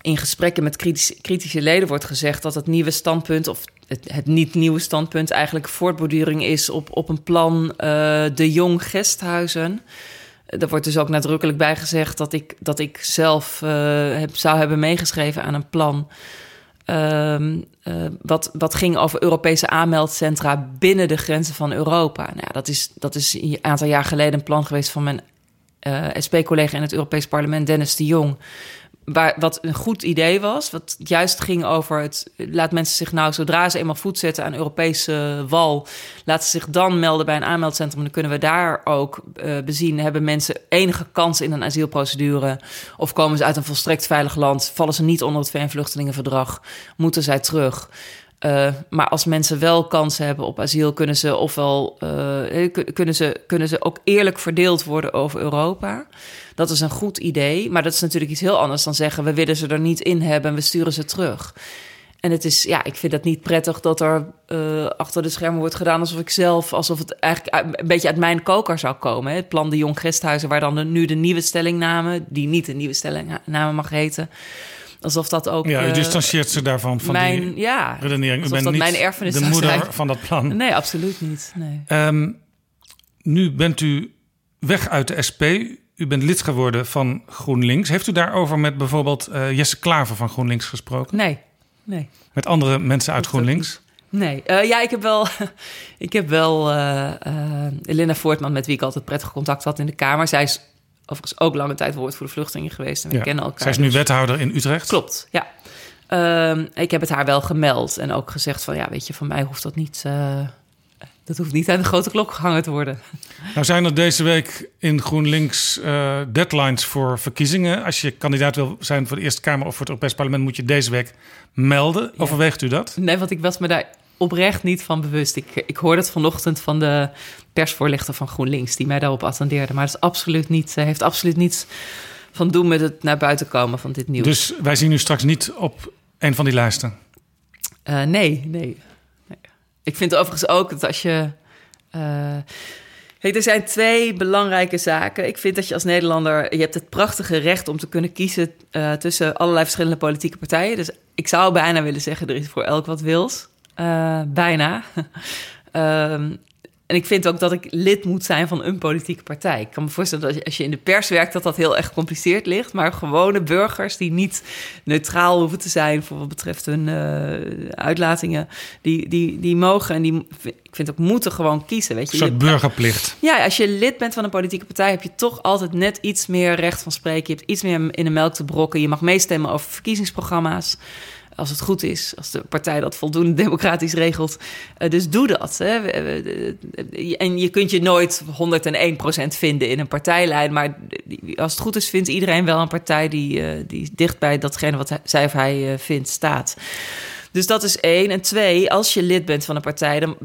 in gesprekken met kritische, kritische leden wordt gezegd dat het nieuwe standpunt, of het, het niet nieuwe standpunt, eigenlijk voortborduring is op, op een plan eh, de Jong Gesthuizen. Er wordt dus ook nadrukkelijk bij gezegd dat ik, dat ik zelf eh, heb, zou hebben meegeschreven aan een plan. Ehm, eh, wat, wat ging over Europese aanmeldcentra binnen de grenzen van Europa. Nou ja, dat, is, dat is een aantal jaar geleden een plan geweest van mijn eh, SP-collega in het Europees Parlement, Dennis de Jong. Waar, wat een goed idee was. Wat juist ging over het. Laat mensen zich nou, zodra ze eenmaal voet zetten aan Europese wal. laten ze zich dan melden bij een aanmeldcentrum. Dan kunnen we daar ook uh, bezien. Hebben mensen enige kans in een asielprocedure? Of komen ze uit een volstrekt veilig land? Vallen ze niet onder het VN-vluchtelingenverdrag? Moeten zij terug? Uh, maar als mensen wel kansen hebben op asiel, kunnen ze ofwel uh, kunnen ze, kunnen ze ook eerlijk verdeeld worden over Europa. Dat is een goed idee, maar dat is natuurlijk iets heel anders dan zeggen: we willen ze er niet in hebben en we sturen ze terug. En het is, ja, ik vind dat niet prettig dat er achter de schermen wordt gedaan alsof ik zelf, alsof het eigenlijk een beetje uit mijn koker zou komen. Het plan de Jong Gesthuizen, waar dan de, nu de nieuwe stellingname, die niet de nieuwe stellingname mag heten. Alsof dat ook. Ja, u distancieert ze daarvan van mijn, die ja, redenering. U bent dat niet mijn erfenis de moeder zijn. van dat plan. Nee, absoluut niet. Nee. Um, nu bent u weg uit de SP. U bent lid geworden van GroenLinks. Heeft u daarover met bijvoorbeeld uh, Jesse Klaver van GroenLinks gesproken? Nee, nee. Met andere mensen uit GroenLinks? Nee, uh, ja, ik heb wel, ik heb wel uh, Elena Voortman, met wie ik altijd prettig contact had in de Kamer. Zij is overigens ook lange tijd woord voor de vluchtelingen geweest. En we ja. kennen elkaar. Zij is nu wethouder in Utrecht. Klopt, ja. Um, ik heb het haar wel gemeld en ook gezegd van ja, weet je, van mij hoeft dat niet. Uh, dat hoeft niet aan de grote klok gehangen te worden. Nou zijn er deze week in GroenLinks uh, deadlines voor verkiezingen. Als je kandidaat wil zijn voor de Eerste Kamer of voor het Europees Parlement, moet je deze week melden. Ja. Overweegt u dat? Nee, want ik was me daar oprecht niet van bewust. Ik, ik hoorde het vanochtend van de persvoorlichter van GroenLinks, die mij daarop attendeerde. Maar dat is absoluut niet, heeft absoluut niets van doen met het naar buiten komen van dit nieuws. Dus wij zien u straks niet op een van die lijsten? Uh, nee, nee, nee. Ik vind overigens ook dat als je. Uh, Kijk, er zijn twee belangrijke zaken. Ik vind dat je als Nederlander. Je hebt het prachtige recht om te kunnen kiezen uh, tussen allerlei verschillende politieke partijen. Dus ik zou bijna willen zeggen: er is voor elk wat wils. Uh, bijna. um, en ik vind ook dat ik lid moet zijn van een politieke partij. Ik kan me voorstellen dat als je in de pers werkt, dat dat heel erg gecompliceerd ligt. Maar gewone burgers die niet neutraal hoeven te zijn voor wat betreft hun uh, uitlatingen, die, die, die mogen en die, ik vind ook moeten gewoon kiezen. Weet je. Een soort burgerplicht. Ja, als je lid bent van een politieke partij, heb je toch altijd net iets meer recht van spreken. Je hebt iets meer in de melk te brokken. Je mag meestemmen over verkiezingsprogramma's als het goed is, als de partij dat voldoende democratisch regelt. Uh, dus doe dat. Hè. En je kunt je nooit 101% vinden in een partijlijn, maar als het goed is, vindt iedereen wel een partij die, uh, die dicht bij datgene wat zij of hij vindt staat. Dus dat is één. En twee, als je lid bent van een partij, dan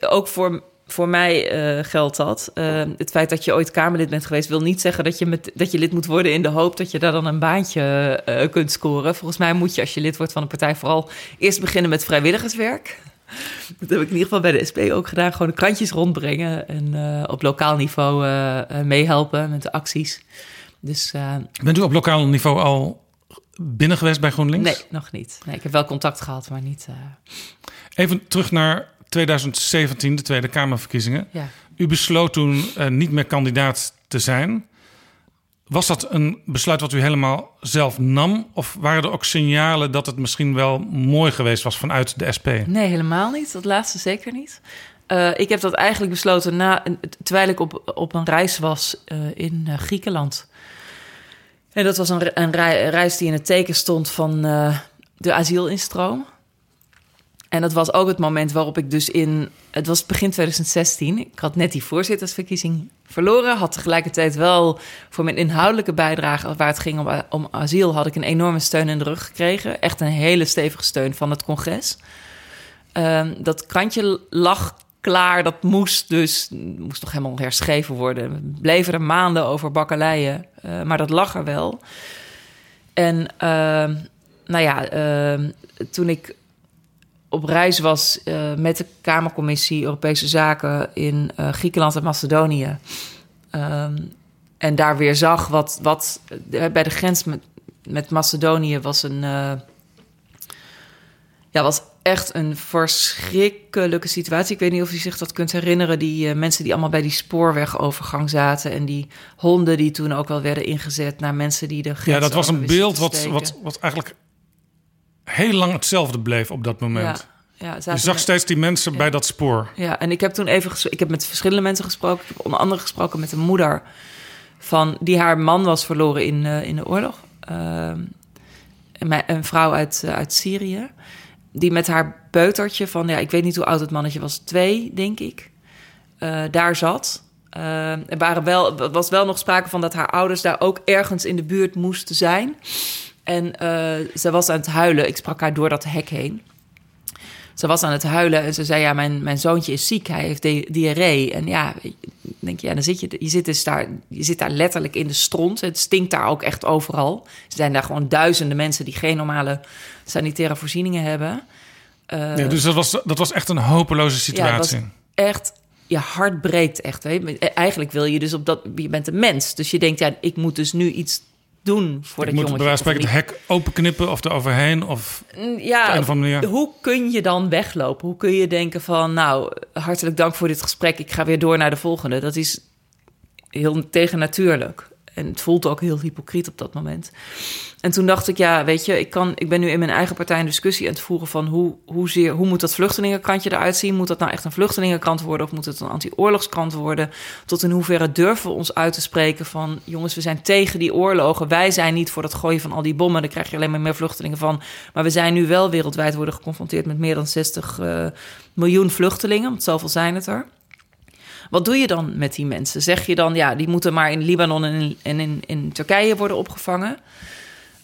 ook voor voor mij uh, geldt dat. Uh, het feit dat je ooit Kamerlid bent geweest, wil niet zeggen dat je, met, dat je lid moet worden in de hoop dat je daar dan een baantje uh, kunt scoren. Volgens mij moet je, als je lid wordt van een partij, vooral eerst beginnen met vrijwilligerswerk. Dat heb ik in ieder geval bij de SP ook gedaan. Gewoon de krantjes rondbrengen en op lokaal niveau meehelpen met de acties. Dus, Bent u op lokaal niveau al binnen geweest bij GroenLinks? Nee, nog niet. Nee, ik heb wel contact gehad, maar niet. Even terug naar 2017, de Tweede Kamerverkiezingen. Ja. U besloot toen uh, niet meer kandidaat te zijn. Was dat een besluit wat u helemaal zelf nam? Of waren er ook signalen dat het misschien wel mooi geweest was vanuit de SP? Nee, helemaal niet. Dat laatste zeker niet. Uh, ik heb dat eigenlijk besloten na, terwijl ik op, op een reis was uh, in Griekenland. En dat was een, een reis die in het teken stond van de asielinstroom. En dat was ook het moment waarop ik dus in... Het was begin 2016. Ik had net die voorzittersverkiezing verloren. Had tegelijkertijd wel voor mijn inhoudelijke bijdrage... waar het ging om, om asiel... had ik een enorme steun in de rug gekregen. Echt een hele stevige steun van het congres. Um, dat krantje lag klaar. Dat moest dus... moest nog helemaal herschreven worden. We bleven er maanden over bakkeleien. Uh, maar dat lag er wel. En uh, nou ja, uh, toen ik op reis was uh, met de Kamercommissie Europese Zaken in uh, Griekenland en Macedonië. Um, en daar weer zag wat, wat uh, bij de grens met, met Macedonië was een. uh, ja, was echt een verschrikkelijke situatie. Ik weet niet of u zich dat kunt herinneren. Die mensen die allemaal bij die spoorwegovergang zaten. En die honden die toen ook wel werden ingezet naar mensen die de Ja, dat was een beeld wat, wat, wat eigenlijk heel lang hetzelfde bleef op dat moment. Ja, ja, Je zag steeds die mensen Ja. bij dat spoor. Ja, en ik heb toen even ik heb met verschillende mensen gesproken. Ik heb onder andere gesproken met een moeder van die haar man was verloren in, eh, in de oorlog. ehm, een, vrouw uit, eh, uit Syrië. Die met haar peutertje van, ja, ik weet niet hoe oud het mannetje was, twee, denk ik. eh, daar zat. Eh, er waren wel, er was wel nog sprake van dat haar ouders daar ook ergens in de buurt moesten zijn. En eh, ze was aan het huilen. Ik sprak haar door dat hek heen. Ze was aan het huilen en ze zei: Ja, mijn, mijn zoontje is ziek, hij heeft di- diarree. En ja, denk je, ja, dan zit je, je, zit dus daar, je zit daar letterlijk in de stront. Het stinkt daar ook echt overal. Er zijn daar gewoon duizenden mensen die geen normale sanitaire voorzieningen hebben. Eh, ja, dus dat was, dat was echt een hopeloze ja, situatie. echt, je hart breekt echt. Je. Eigenlijk wil je dus op dat, je bent een mens. Dus je denkt, ja, ik moet dus nu iets doen voor ik dat moet jongetje. bij het hek openknippen of er overheen. Of Mm, op Ja, een of andere manier. hoe kun je dan weglopen? Hoe kun je denken van, nou, hartelijk dank voor dit gesprek. Ik ga weer door naar de volgende. Dat is heel tegennatuurlijk. En het voelt ook heel hypocriet op dat moment. En toen dacht ik, ja, weet je, ik, kan, ik ben nu in mijn eigen partij een discussie aan het voeren van hoe, hoezeer, hoe moet dat vluchtelingenkrantje eruit zien? Moet dat nou echt een vluchtelingenkrant worden of moet het een anti-oorlogskrant worden? Tot in hoeverre durven we ons uit te spreken van, jongens, we zijn tegen die oorlogen. Wij zijn niet voor dat gooien van al die bommen. Daar krijg je alleen maar meer vluchtelingen van. Maar we zijn nu wel wereldwijd worden geconfronteerd met meer dan 60 eh, miljoen vluchtelingen, want zoveel zijn het er. Wat doe je dan met die mensen? Zeg je dan, ja, die moeten maar in Libanon en in, en in, in Turkije worden opgevangen?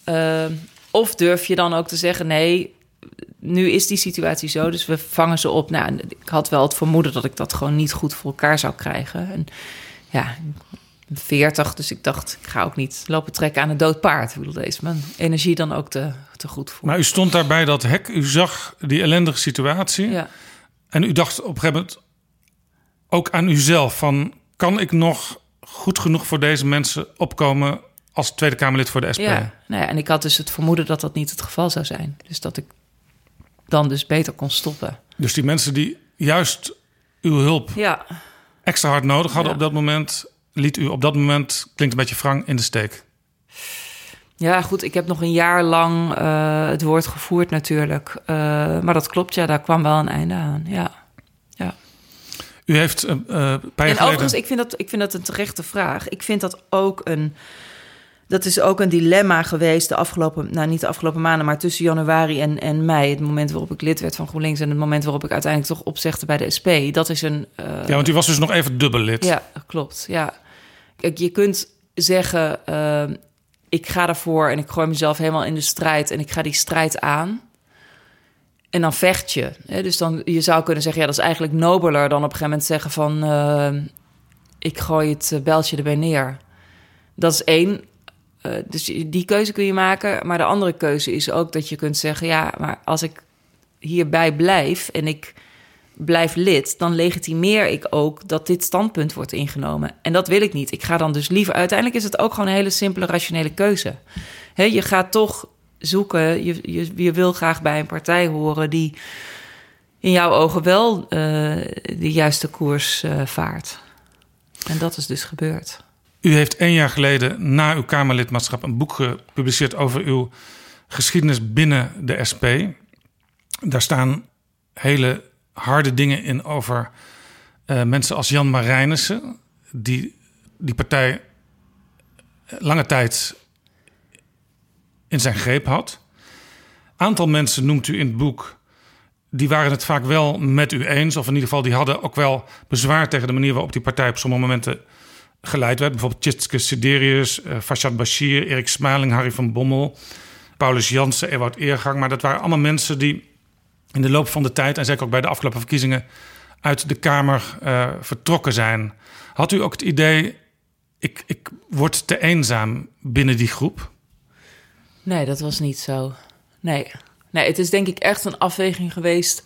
Uh, of durf je dan ook te zeggen, nee, nu is die situatie zo, dus we vangen ze op. Nou, ik had wel het vermoeden dat ik dat gewoon niet goed voor elkaar zou krijgen. En ja, 40, dus ik dacht, ik ga ook niet lopen trekken aan een dood paard. Ik bedoel, deze mijn energie dan ook te, te goed voor. Maar u stond daar bij dat hek, u zag die ellendige situatie. Ja. En u dacht op een gegeven moment ook aan uzelf van... kan ik nog goed genoeg voor deze mensen opkomen als Tweede Kamerlid voor de SP? Ja, nou ja, en ik had dus het vermoeden dat dat niet het geval zou zijn. Dus dat ik dan dus beter kon stoppen. Dus die mensen die juist uw hulp Ja. extra hard nodig hadden Ja. op dat moment... liet u op dat moment, klinkt een beetje wrang, in de steek. Ja, goed, ik heb nog een jaar lang eh, het woord gevoerd natuurlijk. Eh, maar dat klopt, ja, daar kwam wel een einde aan. Ja. U heeft uh, En geleden... overigens, ik vind, dat, ik vind dat een terechte vraag. Ik vind dat ook een... Dat is ook een dilemma geweest de afgelopen... Nou, niet de afgelopen maanden, maar tussen januari en, en mei. Het moment waarop ik lid werd van GroenLinks... en het moment waarop ik uiteindelijk toch opzegde bij de SP. Dat is een... Uh, ja, want u was dus nog even dubbel lid. Ja, klopt, ja. Kijk, je kunt zeggen... Uh, ik ga ervoor en ik gooi mezelf helemaal in de strijd... en ik ga die strijd aan... En dan vecht je. Hè? Dus dan, je zou kunnen zeggen, ja, dat is eigenlijk nobeler dan op een gegeven moment zeggen van... Uh, ik gooi het uh, bijltje erbij neer. Dat is één. Uh, dus die keuze kun je maken. Maar de andere keuze is ook dat je kunt zeggen... ja, maar als ik hierbij blijf en ik blijf lid... dan legitimeer ik ook dat dit standpunt wordt ingenomen. En dat wil ik niet. Ik ga dan dus liever... Uiteindelijk is het ook gewoon een hele simpele, rationele keuze. He, je gaat toch zoeken. Je, je, je, wil graag bij een partij horen die in jouw ogen wel uh, de juiste koers uh, vaart. En dat is dus gebeurd. U heeft één jaar geleden na uw Kamerlidmaatschap een boek gepubliceerd over uw geschiedenis binnen de SP. Daar staan hele harde dingen in over uh, mensen als Jan Marijnissen, die die partij lange tijd in zijn greep had. Aantal mensen noemt u in het boek. Die waren het vaak wel met u eens. Of in ieder geval, die hadden ook wel bezwaar tegen de manier waarop die partij op sommige momenten geleid werd. Bijvoorbeeld Tjitske Siderius, uh, Fashad Bashir, Erik Smaling, Harry van Bommel, Paulus Jansen, Ewout Eergang. Maar dat waren allemaal mensen die in de loop van de tijd, en zeker ook bij de afgelopen verkiezingen, uit de Kamer uh, vertrokken zijn. Had u ook het idee, ik, ik word te eenzaam binnen die groep? Nee, dat was niet zo. Nee. nee, het is denk ik echt een afweging geweest.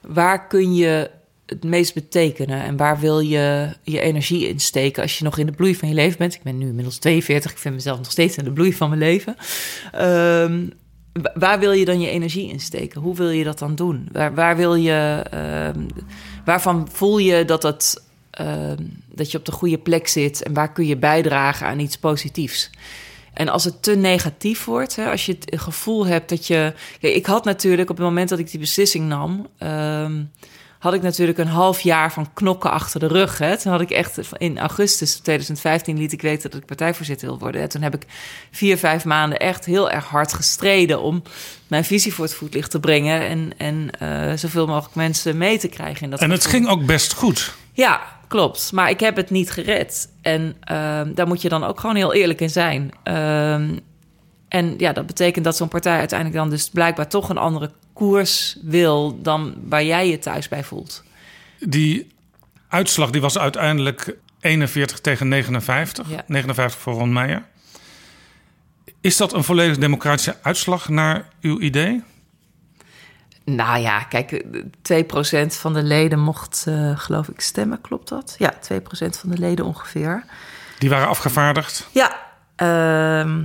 Waar kun je het meest betekenen en waar wil je je energie in steken als je nog in de bloei van je leven bent? Ik ben nu inmiddels 42, ik vind mezelf nog steeds in de bloei van mijn leven. Um, waar wil je dan je energie in steken? Hoe wil je dat dan doen? Waar, waar wil je, um, waarvan voel je dat, het, um, dat je op de goede plek zit en waar kun je bijdragen aan iets positiefs? En als het te negatief wordt, hè, als je het gevoel hebt dat je. Ik had natuurlijk op het moment dat ik die beslissing nam, um, had ik natuurlijk een half jaar van knokken achter de rug. Hè. Toen had ik echt in augustus 2015 liet ik weten dat ik partijvoorzitter wil worden. En toen heb ik vier, vijf maanden echt heel erg hard gestreden om mijn visie voor het voetlicht te brengen. En, en uh, zoveel mogelijk mensen mee te krijgen. In dat en het ging ook best goed. Ja, klopt. Maar ik heb het niet gered. En uh, daar moet je dan ook gewoon heel eerlijk in zijn. Uh, en ja, dat betekent dat zo'n partij uiteindelijk dan dus blijkbaar toch een andere koers wil dan waar jij je thuis bij voelt. Die uitslag die was uiteindelijk 41 tegen 59. Ja. 59 voor Ron Meijer. Is dat een volledig democratische uitslag naar uw idee? Nou ja, kijk, 2% van de leden mocht, uh, geloof ik, stemmen. Klopt dat? Ja, 2% van de leden ongeveer. Die waren afgevaardigd? Ja. Uh,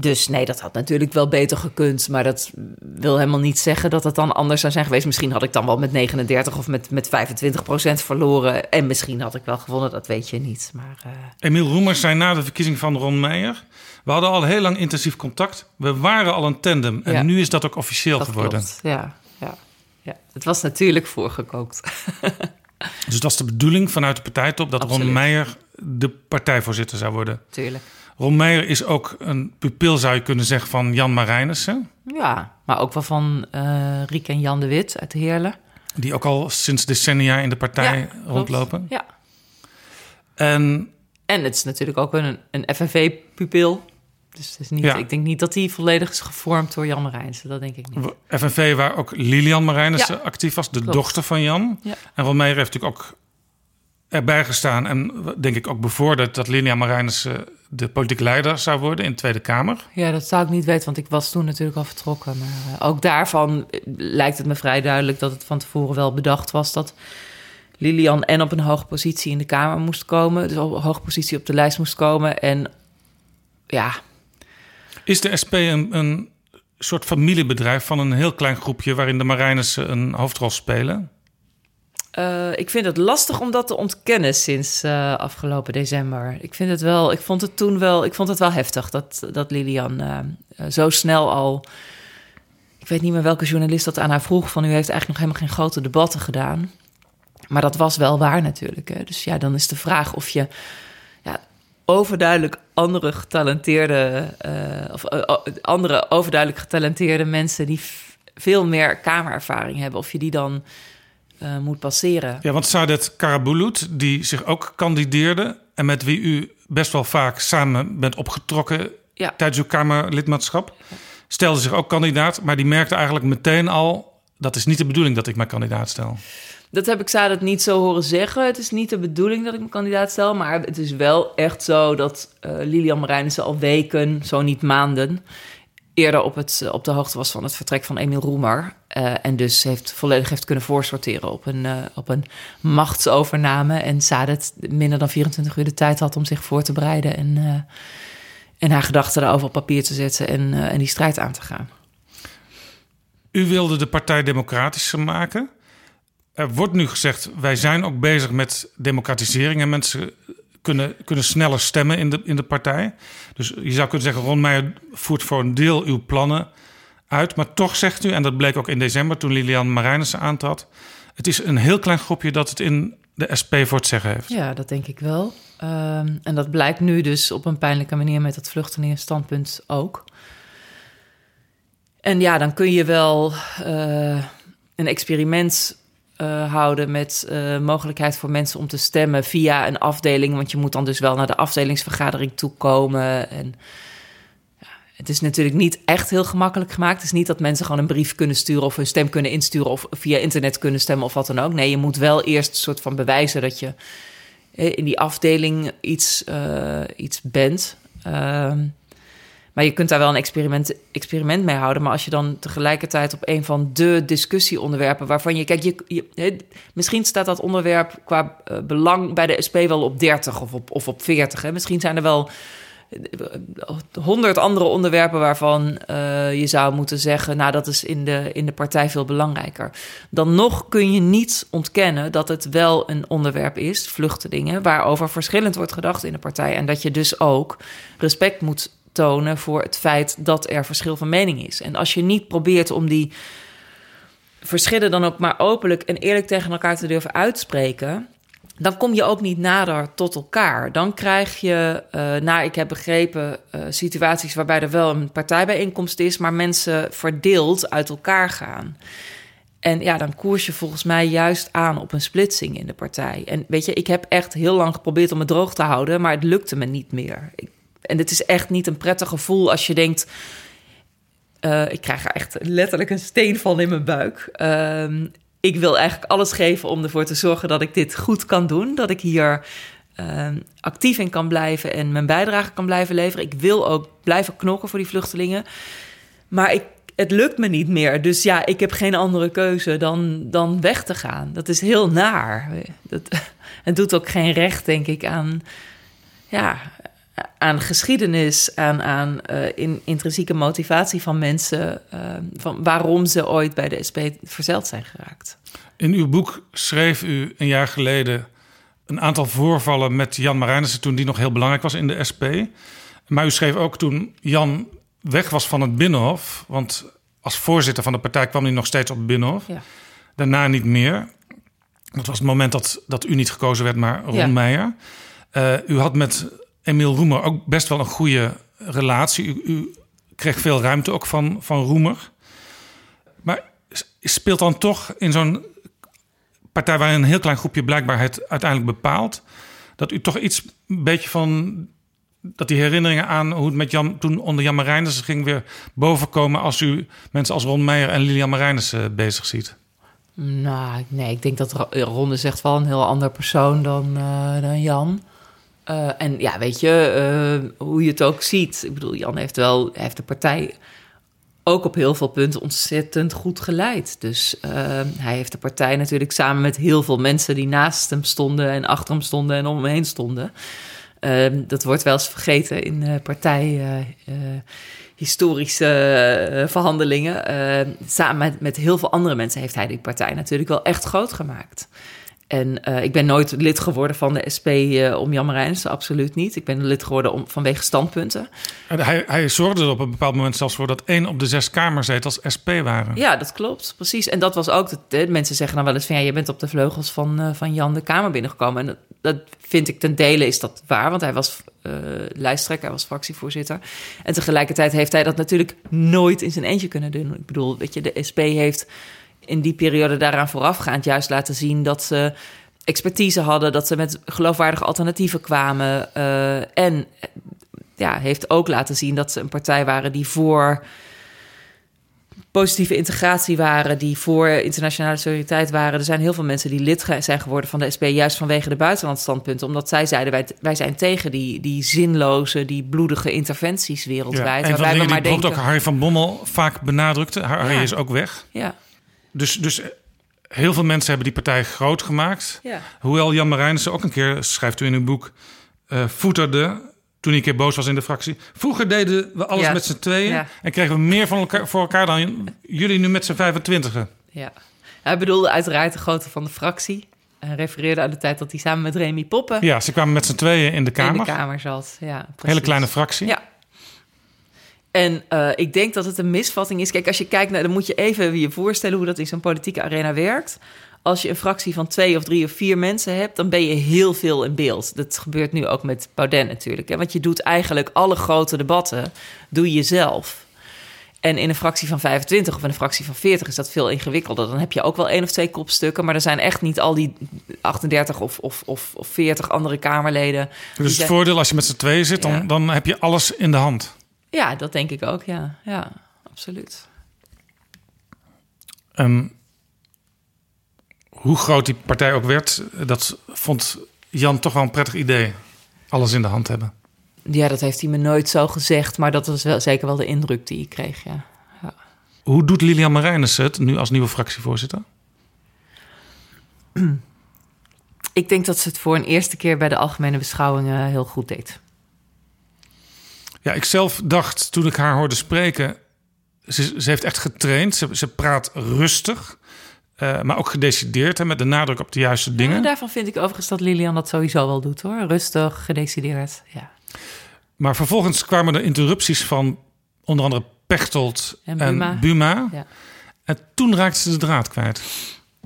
dus nee, dat had natuurlijk wel beter gekund. Maar dat wil helemaal niet zeggen dat het dan anders zou zijn geweest. Misschien had ik dan wel met 39 of met, met 25 procent verloren. En misschien had ik wel gewonnen, dat weet je niet. Maar, uh... Emiel Roemers zei na de verkiezing van Ron Meijer... we hadden al heel lang intensief contact. We waren al een tandem. En Ja. nu is dat ook officieel dat geworden. klopt. Ja, ja, ja. Het was natuurlijk voorgekookt. Dus dat is de bedoeling vanuit de partijtop... dat Ron. Meijer de partijvoorzitter zou worden. Tuurlijk. Ron Meijer is ook een pupil, zou je kunnen zeggen, van Jan Marijnissen. Ja, maar ook wel van eh Riek en Jan de Wit uit Heerlen. Die ook al sinds decennia in de partij Ja, klopt. rondlopen. Ja. En En het is natuurlijk ook een, een FNV-pupil. Dus het is niet, Ja. ik denk niet dat hij volledig is gevormd door Jan Marijnsen. Dat denk ik niet. FNV, waar ook Lilian Marijnissen Ja. actief was, de Klopt. dochter van Jan. Ja. En Ron Meijer heeft natuurlijk ook erbij gestaan en denk ik ook bevorderd dat Lilian Marijnissen de politiek leider zou worden in de Tweede Kamer. Ja, dat zou ik niet weten, want ik was toen natuurlijk al vertrokken. Maar eh, ook daarvan eh, lijkt het me vrij duidelijk dat het van tevoren wel bedacht was dat Lilian en op een hoge positie in de Kamer moest komen. Dus op een hoge positie op de lijst moest komen. En ja, Is de SP een, een soort familiebedrijf van een heel klein groepje waarin de Marijnissen een hoofdrol spelen? Eh, ik vind het lastig om dat te ontkennen sinds eh, afgelopen december. Ik vind het wel, ik vond het toen wel, ik vond het wel heftig dat, dat Lilian eh, zo snel al. Ik weet niet meer welke journalist dat aan haar vroeg. Van u heeft eigenlijk nog helemaal geen grote debatten gedaan. Maar dat was wel waar natuurlijk. Dus ja, dan is de vraag of je ja, overduidelijk andere getalenteerde, of andere overduidelijk getalenteerde mensen die veel meer kamerervaring hebben, of je die dan eh, moet passeren. Ja, want Saadet Karabulut, die zich ook kandideerde en met wie u best wel vaak samen bent opgetrokken Ja. tijdens uw Kamerlidmaatschap, stelde zich ook kandidaat, maar die merkte eigenlijk meteen al: dat is niet de bedoeling dat ik mij kandidaat stel. Dat heb ik Sadat niet zo horen zeggen. Het is niet de bedoeling dat ik me kandidaat stel. Maar het is wel echt zo dat eh, Lilian Marijnissen al weken, zo niet maanden... eerder op, het, op de hoogte was van het vertrek van Emiel Roemer. Eh, en dus heeft volledig heeft kunnen voorsorteren op een, eh, op een machtsovername. En Sadat minder dan 24 uur de tijd had om zich voor te bereiden... en, eh, en haar gedachten daarover op papier te zetten en, en die strijd aan te gaan. U wilde de partij democratischer maken. Er wordt nu gezegd, wij zijn ook bezig met democratisering en mensen kunnen, kunnen sneller stemmen in de, in de partij. Dus je zou kunnen zeggen, Ron Meijer voert voor een deel uw plannen uit. Maar toch zegt u, en dat bleek ook in december toen Lilian Marijnissen aantrad... het is een heel klein groepje dat het in de SP voor het zeggen heeft. Ja, dat denk ik wel. Ehm, en dat blijkt nu dus op een pijnlijke manier met dat vluchtelingenstandpunt ook. En ja, dan kun je wel eh, een experiment eh, houden met eh, mogelijkheid voor mensen om te stemmen via een afdeling. Want je moet dan dus wel naar de afdelingsvergadering toekomen. En ja, het is natuurlijk niet echt heel gemakkelijk gemaakt. Het is niet dat mensen gewoon een brief kunnen sturen of hun stem kunnen insturen of via internet kunnen stemmen of wat dan ook. Nee, je moet wel eerst een soort van bewijzen dat je eh, in die afdeling iets, iets bent. Ehm, maar je kunt daar wel een experiment, experiment mee houden. Maar als je dan tegelijkertijd op een van de discussieonderwerpen waarvan je. Kijk, je, misschien staat dat onderwerp qua eh, belang bij de SP wel op 30 of op, of op 40. Hè. Misschien zijn er wel honderd andere onderwerpen waarvan eh, je zou moeten zeggen, nou dat is in de, in de partij veel belangrijker. Dan nog kun je niet ontkennen dat het wel een onderwerp is, vluchtelingen, waarover verschillend wordt gedacht in de partij. En dat je dus ook respect moet voor het feit dat er verschil van mening is. En als je niet probeert om die verschillen dan ook maar openlijk en eerlijk tegen elkaar te durven uitspreken, dan kom je ook niet nader tot elkaar. Dan krijg je, uh, naar ik heb begrepen, uh, situaties waarbij er wel een partijbijeenkomst is, maar mensen verdeeld uit elkaar gaan. En ja, dan koers je volgens mij juist aan op een splitsing in de partij. En weet je, ik heb echt heel lang geprobeerd om het droog te houden, maar het lukte me niet meer. Ik, en het is echt niet een prettig gevoel als je denkt. Uh, ik krijg er echt letterlijk een steen van in mijn buik. Uh, ik wil eigenlijk alles geven om ervoor te zorgen dat ik dit goed kan doen. Dat ik hier uh, actief in kan blijven en mijn bijdrage kan blijven leveren. Ik wil ook blijven knokken voor die vluchtelingen. Maar ik, het lukt me niet meer. Dus ja, ik heb geen andere keuze dan, dan weg te gaan. Dat is heel naar. Dat, het doet ook geen recht, denk ik, aan, ja, aan geschiedenis, aan, aan uh, in, intrinsieke motivatie van mensen, uh, van waarom ze ooit bij de SP verzeld zijn geraakt. In uw boek schreef u een jaar geleden een aantal voorvallen met Jan Marijnissen toen die nog heel belangrijk was in de SP. Maar u schreef ook toen Jan weg was van het Binnenhof, want als voorzitter van de partij kwam hij nog steeds op het Binnenhof. Ja. Daarna niet meer. Dat was het moment dat, dat u niet gekozen werd, maar Ron ja. Meijer. Uh, u had met Emiel Roemer ook best wel een goede relatie. U, u kreeg veel ruimte ook van, van Roemer. Maar speelt dan toch in zo'n partij waarin een heel klein groepje blijkbaar het uiteindelijk bepaalt, dat u toch iets een beetje van dat die herinneringen aan hoe het met Jan toen onder Jan Marijnissen ging weer bovenkomen als u mensen als Ron Meijer en Lilian Marijnissen bezig ziet? Nou, nee, ik denk dat Ron is echt wel een heel ander persoon dan, uh, dan Jan. Uh, en ja, weet je, uh, hoe je het ook ziet. Ik bedoel, Jan heeft wel heeft de partij ook op heel veel punten ontzettend goed geleid. Dus uh, hij heeft de partij natuurlijk samen met heel veel mensen die naast hem stonden en achter hem stonden en om hem heen stonden. dat wordt wel eens vergeten in partij historische verhandelingen. samen met, met heel veel andere mensen heeft hij die partij natuurlijk wel echt groot gemaakt. En uh, ik ben nooit lid geworden van de SP uh, om Jan Marijnissen, absoluut niet. Ik ben lid geworden om, vanwege standpunten. En hij, hij zorgde er op een bepaald moment zelfs voor dat één op de zes kamerzetels SP waren. Ja, dat klopt, precies. En dat was ook, de, de mensen zeggen dan wel eens van... ja, je bent op de vleugels van, uh, van Jan de Kamer binnengekomen. En dat, dat, vind ik ten dele is dat waar, want hij was lijsttrekker, hij was fractievoorzitter. En tegelijkertijd heeft hij dat natuurlijk nooit in zijn eentje kunnen doen. Ik bedoel, weet je, de SP heeft in die periode daaraan voorafgaand juist laten zien dat ze expertise hadden, dat ze met geloofwaardige alternatieven kwamen. Uh, en ja, heeft ook laten zien dat ze een partij waren die voor positieve integratie waren, die voor internationale solidariteit waren. Er zijn heel veel mensen die lid zijn geworden van de SP, juist vanwege de buitenlandstandpunten, omdat zij zeiden wij, wij zijn tegen die, die zinloze, die bloedige interventies wereldwijd. Ja, en van dingen die denken... ook Harry van Bommel vaak benadrukte. Harry ja. is ook weg. Ja. Dus, dus heel veel mensen hebben die partij groot gemaakt. Ja. Hoewel Jan Marijnissen ook een keer, schrijft u in uw boek, uh, voeterde toen ik een keer boos was in de fractie. Vroeger deden we alles Ja. met z'n tweeën Ja. en kregen we meer van elkaar, voor elkaar dan jullie nu met z'n 25 Ja. Hij bedoelde uiteraard de grootte van de fractie. Hij refereerde aan de tijd dat hij samen met Remy Poppen Ja, ze kwamen met z'n tweeën in de kamer. in de kamer zat. Ja, precies. Hele kleine fractie. Ja. En eh, ik denk dat het een misvatting is. Kijk, als je kijkt naar, dan moet je even je voorstellen hoe dat in zo'n politieke arena werkt. Als je een fractie van twee of drie of vier mensen hebt, dan ben je heel veel in beeld. Dat gebeurt nu ook met Baudet natuurlijk. Hè? Want je doet eigenlijk alle grote debatten, doe je zelf. En in een fractie van 25 of in een fractie van 40 is dat veel ingewikkelder. Dan heb je ook wel één of twee kopstukken, maar er zijn echt niet al die 38 of, of, of, of 40 andere Kamerleden. Dus het zijn- voordeel als je met z'n tweeën zit, dan, dan heb je alles in de hand. Ja, dat denk ik ook, ja. Ja, absoluut. Ehm, hoe groot die partij ook werd, dat vond Jan toch wel een prettig idee. Alles in de hand hebben. Ja, dat heeft hij me nooit zo gezegd, maar dat was wel, zeker wel de indruk die ik kreeg, ja. ja. Hoe doet Lilian Marijnissen het nu als nieuwe fractievoorzitter? Ik denk dat ze het voor een eerste keer bij de algemene beschouwingen heel goed deed. Ja, ik zelf dacht toen ik haar hoorde spreken. Ze, ze heeft echt getraind. Ze, ze praat rustig, eh, maar ook gedecideerd. Hè, met de nadruk op de juiste dingen. Ja, daarvan vind ik overigens dat Lilian dat sowieso wel doet, hoor. Rustig, gedecideerd, ja. Maar vervolgens kwamen er interrupties van onder andere Pechtold En en Buma. Buma. Ja. En toen raakte ze de draad kwijt.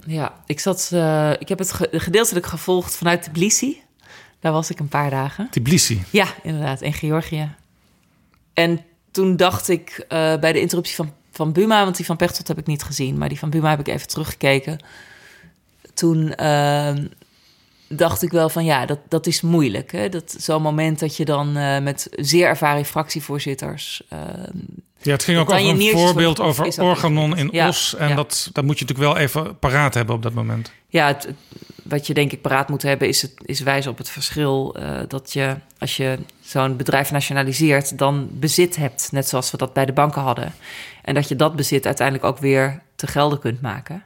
Ja, ik, zat, eh, ik heb het ge- gedeeltelijk gevolgd vanuit Tbilisi. Daar was ik een paar dagen. Tbilisi. Ja, inderdaad, in Georgië. En toen dacht ik eh, bij de interruptie van, van Buma... want die van Pechtold heb ik niet gezien... maar die van Buma heb ik even teruggekeken. Toen eh, dacht ik wel van ja, dat, dat is moeilijk. Hè? Dat, zo'n moment dat je dan eh, met zeer ervaren fractievoorzitters... eh, Ja, het ging ook over een voorbeeld over Organon in Ja, Os. En ja. dat, dat moet je natuurlijk wel even paraat hebben op dat moment. Ja, het, het- wat je denk ik paraat moet hebben is, het, is wijzen op het verschil eh, dat je als je zo'n bedrijf nationaliseert, dan bezit hebt, net zoals we dat bij de banken hadden. En dat je dat bezit uiteindelijk ook weer te gelden kunt maken.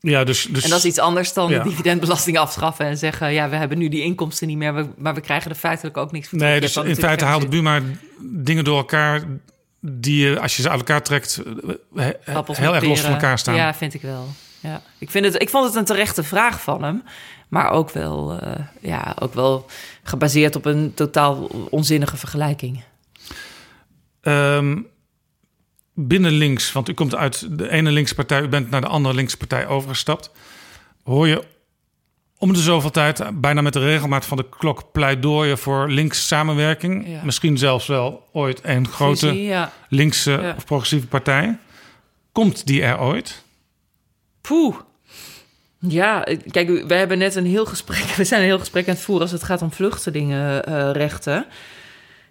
Ja, dus, dus, en dat is iets anders dan ja. de dividendbelasting afschaffen en zeggen: ja, we hebben nu die inkomsten niet meer, maar we krijgen er feitelijk ook niks voor. Nee, dus in feite haalde Buma dingen door elkaar die je, als je ze uit elkaar trekt, he- heel erg los van elkaar staan. Ja, vind ik wel. Ja. Ik, vind het, ik vond het een terechte vraag van hem. Maar ook wel, eh, ja, ook wel gebaseerd op een totaal onzinnige vergelijking. Ehm, binnen links, want u komt uit de ene linkse partij, u bent naar de andere linkse partij overgestapt. Hoor je om de zoveel tijd, bijna met de regelmaat van de klok, pleidooien voor links samenwerking. Ja. Misschien zelfs wel ooit een grote ja. linkse Ja. of progressieve partij. Komt die er ooit? Poeh. Ja, eh, kijk, we hebben net een heel gesprek. We zijn een heel gesprek aan het voeren als het gaat om vluchtelingenrechten.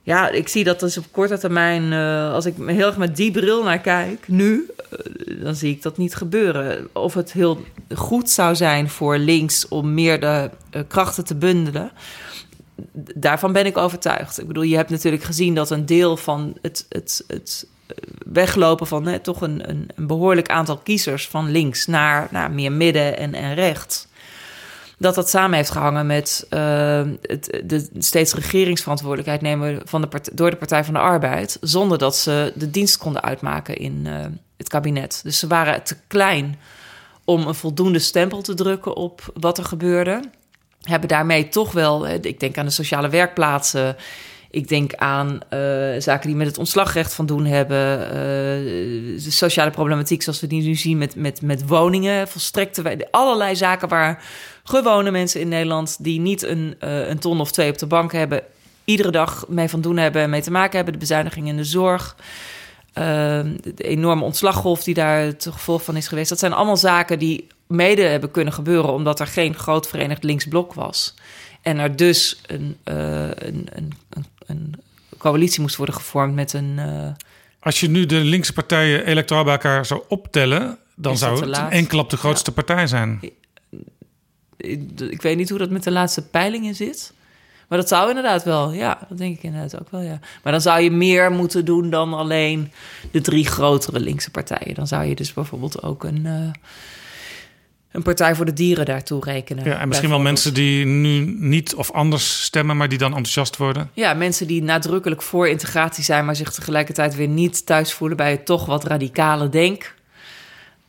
ja, ik zie dat dus op korte termijn, eh, als ik heel erg met die bril naar kijk, nu, eh, dan zie ik dat niet gebeuren. Of het heel goed zou zijn voor links om meer de eh, krachten te bundelen. Daarvan ben ik overtuigd. Ik bedoel, je hebt natuurlijk gezien dat een deel van het, het, het eh, weglopen van hè, toch een, een, een behoorlijk aantal kiezers van links naar, meer midden en, en rechts. Dat dat samen heeft gehangen met eh, het, de steeds regeringsverantwoordelijkheid nemen van de door de Partij van de Arbeid. Zonder dat ze de dienst konden uitmaken in eh, het kabinet. Dus ze waren te klein om een voldoende stempel te drukken op wat er gebeurde. Hebben daarmee toch wel, ik denk aan de sociale werkplaatsen. Ik denk aan eh, zaken die met het ontslagrecht van doen hebben. eh, de sociale problematiek zoals we die nu zien met, met, met woningen. Volstrekte allerlei zaken waar gewone mensen in Nederland... die niet een, eh, een ton of twee op de bank hebben... iedere dag mee van doen hebben en mee te maken hebben. De bezuiniging in de zorg. de enorme ontslaggolf die daar het gevolg van is geweest. Dat zijn allemaal zaken die mede hebben kunnen gebeuren... omdat er geen groot verenigd linksblok was. En er dus een, een, een, een, een coalitie moest worden gevormd met een... eh, Als je nu de linkse partijen electoraal bij elkaar zou optellen, dan zou het laat? één klap de grootste partij zijn. ik ik weet niet hoe dat met de laatste peilingen zit. Maar dat zou inderdaad wel, ja, dat denk ik inderdaad ook wel, ja. Maar dan zou je meer moeten doen dan alleen de drie grotere linkse partijen. Dan zou je dus bijvoorbeeld ook een, eh, een partij voor de dieren daartoe rekenen. Ja, en misschien wel mensen die nu niet of anders stemmen, maar die dan enthousiast worden. Ja, mensen die nadrukkelijk voor integratie zijn, maar zich tegelijkertijd weer niet thuis voelen bij het toch wat radicale denk.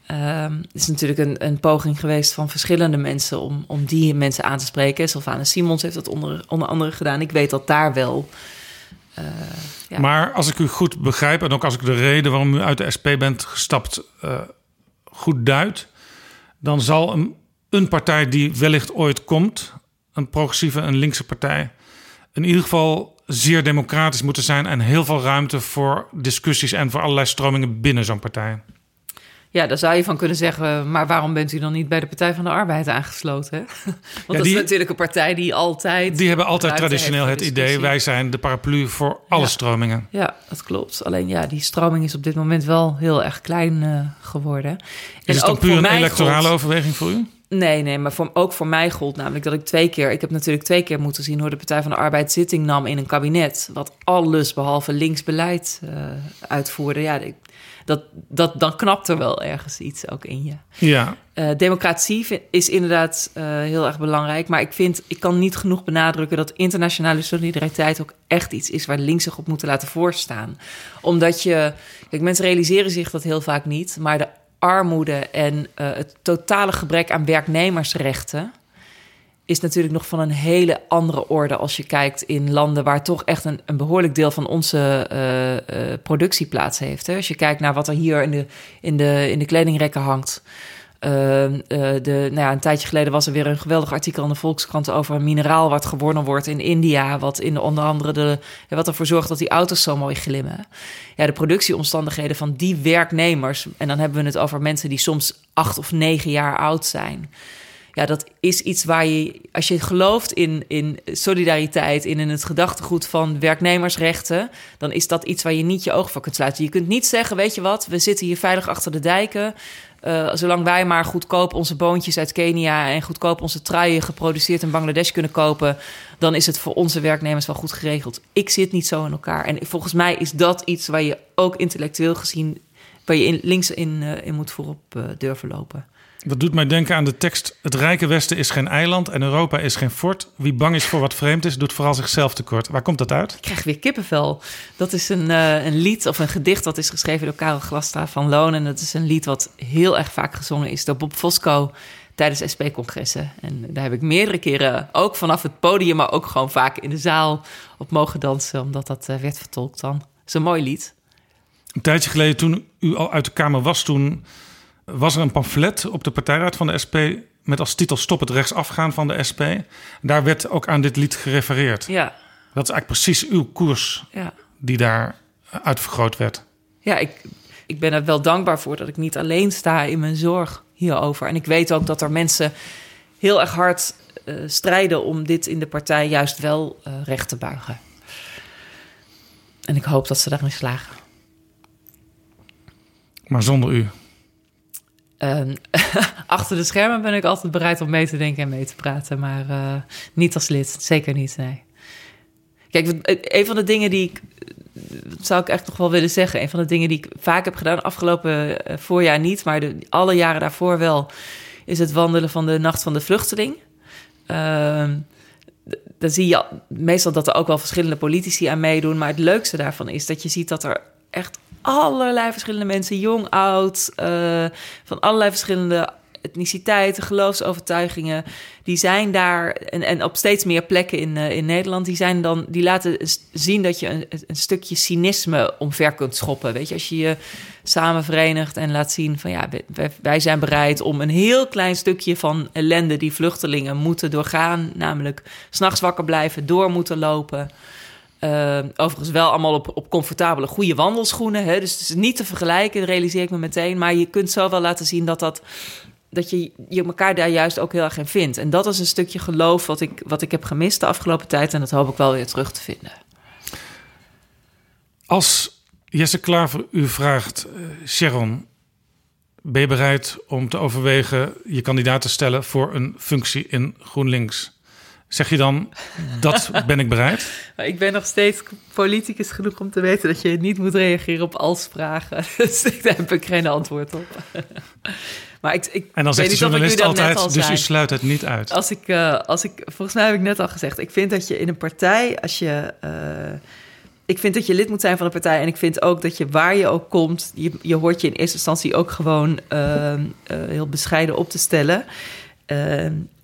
Ehm, het is natuurlijk een, een poging geweest van verschillende mensen om, om die mensen aan te spreken. Sylvana Simons heeft dat onder, onder andere gedaan. Ik weet dat daar wel. eh, ja. Maar als ik u goed begrijp, en ook als ik de reden waarom u uit de SP bent gestapt eh, goed duid, dan zal een, een partij die wellicht ooit komt, een progressieve, een linkse partij, in ieder geval zeer democratisch moeten zijn en heel veel ruimte voor discussies en voor allerlei stromingen binnen zo'n partij. Ja, daar zou je van kunnen zeggen, maar waarom bent u dan niet bij de Partij van de Arbeid aangesloten? Hè? Want dat die- is natuurlijk een partij die altijd. Die hebben altijd traditioneel het idee, wij zijn de paraplu voor alle Ja. stromingen. Ja, dat klopt. Alleen ja, die stroming is op dit moment wel heel erg klein eh, geworden. Is het dan ook puur een electorale overweging voor u? Nee, nee, maar voor, ook voor mij gold namelijk dat ik twee keer... Ik heb natuurlijk twee keer moeten zien hoe de Partij van de Arbeid zitting nam in een kabinet... wat alles behalve links beleid eh, uitvoerde. Ja, ik- dat, dat, dan knapt er wel ergens iets ook in je. Ja. Eh, democratie is inderdaad eh, heel erg belangrijk. Maar ik vind, ik kan niet genoeg benadrukken dat internationale solidariteit ook echt iets is waar links zich op moeten laten voorstaan. Omdat je, kijk, mensen realiseren zich dat heel vaak niet, maar de armoede en eh, het totale gebrek aan werknemersrechten is natuurlijk nog van een hele andere orde als je kijkt in landen waar toch echt een, een behoorlijk deel van onze uh, uh, productie plaats heeft. Hè? Als je kijkt naar wat er hier in de, in de, in de kledingrekken hangt. Uh, de, nou ja, een tijdje geleden was er weer een geweldig artikel in de Volkskrant over een mineraal wat gewonnen wordt in India. Wat in onder andere de, wat ervoor zorgt dat die auto's zo mooi glimmen. Ja, de productieomstandigheden van die werknemers. En dan hebben we het over mensen die soms acht of negen jaar oud zijn ja, dat is iets waar je, als je gelooft in, in solidariteit, in, in het gedachtegoed van werknemersrechten, dan is dat iets waar je niet je ogen voor kunt sluiten. Je kunt niet zeggen, weet je wat, we zitten hier veilig achter de dijken. Uh, zolang wij maar goedkoop onze boontjes uit Kenia en goedkoop onze truien geproduceerd in Bangladesh kunnen kopen, dan is het voor onze werknemers wel goed geregeld. Ik zit niet zo in elkaar. En volgens mij is dat iets waar je ook intellectueel gezien, waar je in, links in, uh, in moet voorop uh, durven lopen. Dat doet mij denken aan de tekst: Het rijke Westen is geen eiland en Europa is geen fort. Wie bang is voor wat vreemd is, doet vooral zichzelf tekort. Waar komt dat uit? Ik krijg weer kippenvel. Dat is een, uh, een lied of een gedicht dat is geschreven door Karel Glastra van Loon. En dat is een lied wat heel erg vaak gezongen is door Bob Fosco tijdens SP-congressen. En daar heb ik meerdere keren, ook vanaf het podium, maar ook gewoon vaak in de zaal op mogen dansen, omdat dat uh, werd vertolkt dan. Het is een mooi lied. Een tijdje geleden, toen u al uit de Kamer was, toen was er een pamflet op de partijraad van de SP met als titel Stop het rechtsafgaan van de SP. Daar werd ook aan dit lied gerefereerd. Ja. Dat is eigenlijk precies uw koers ja. die daar uitvergroot werd. Ja, ik, ik ben er wel dankbaar voor dat ik niet alleen sta in mijn zorg hierover. En ik weet ook dat er mensen heel erg hard uh, strijden om dit in de partij juist wel uh, recht te buigen. En ik hoop dat ze daarin slagen. Maar zonder u. Uh, achter de schermen ben ik altijd bereid om mee te denken en mee te praten, maar uh, niet als lid, zeker niet. Nee. Kijk, een van de dingen die ik, dat zou ik echt nog wel willen zeggen, een van de dingen die ik vaak heb gedaan, afgelopen voorjaar niet, maar de, alle jaren daarvoor wel, is het wandelen van de Nacht van de Vluchteling. Ehm, dan zie je meestal dat er ook wel verschillende politici aan meedoen, maar het leukste daarvan is dat je ziet dat er echt allerlei verschillende mensen, jong, oud, uh, van allerlei verschillende etniciteiten, geloofsovertuigingen, die zijn daar en, en op steeds meer plekken in, uh, in Nederland, die zijn dan, die laten zien dat je een, een stukje cynisme omver kunt schoppen. Weet je, als je je samen verenigt en laat zien van ja, wij, wij zijn bereid om een heel klein stukje van ellende die vluchtelingen moeten doorgaan, namelijk s'nachts wakker blijven, door moeten lopen. Uh, overigens wel allemaal op, op comfortabele, goede wandelschoenen. Hè? Dus het is niet te vergelijken, realiseer ik me meteen. Maar je kunt zo wel laten zien dat, dat, dat je, je elkaar daar juist ook heel erg in vindt. En dat is een stukje geloof wat ik, wat ik heb gemist de afgelopen tijd. En dat hoop ik wel weer terug te vinden. Als Jesse Klaver u vraagt, uh, Sharon, ben je bereid om te overwegen je kandidaat te stellen voor een functie in GroenLinks? Zeg je dan, dat ben ik bereid? Ik ben nog steeds politicus genoeg om te weten dat je niet moet reageren op als vragen. Dus daar heb ik geen antwoord op. Maar ik, ik en dan zegt de journalist altijd, dus u sluit het niet uit. Als ik, uh, als ik, volgens mij heb ik net al gezegd, ik vind dat je in een partij, als je... Uh, ik vind dat je lid moet zijn van een partij. En ik vind ook dat je waar je ook komt, je, je hoort je in eerste instantie ook gewoon uh, heel bescheiden op te stellen.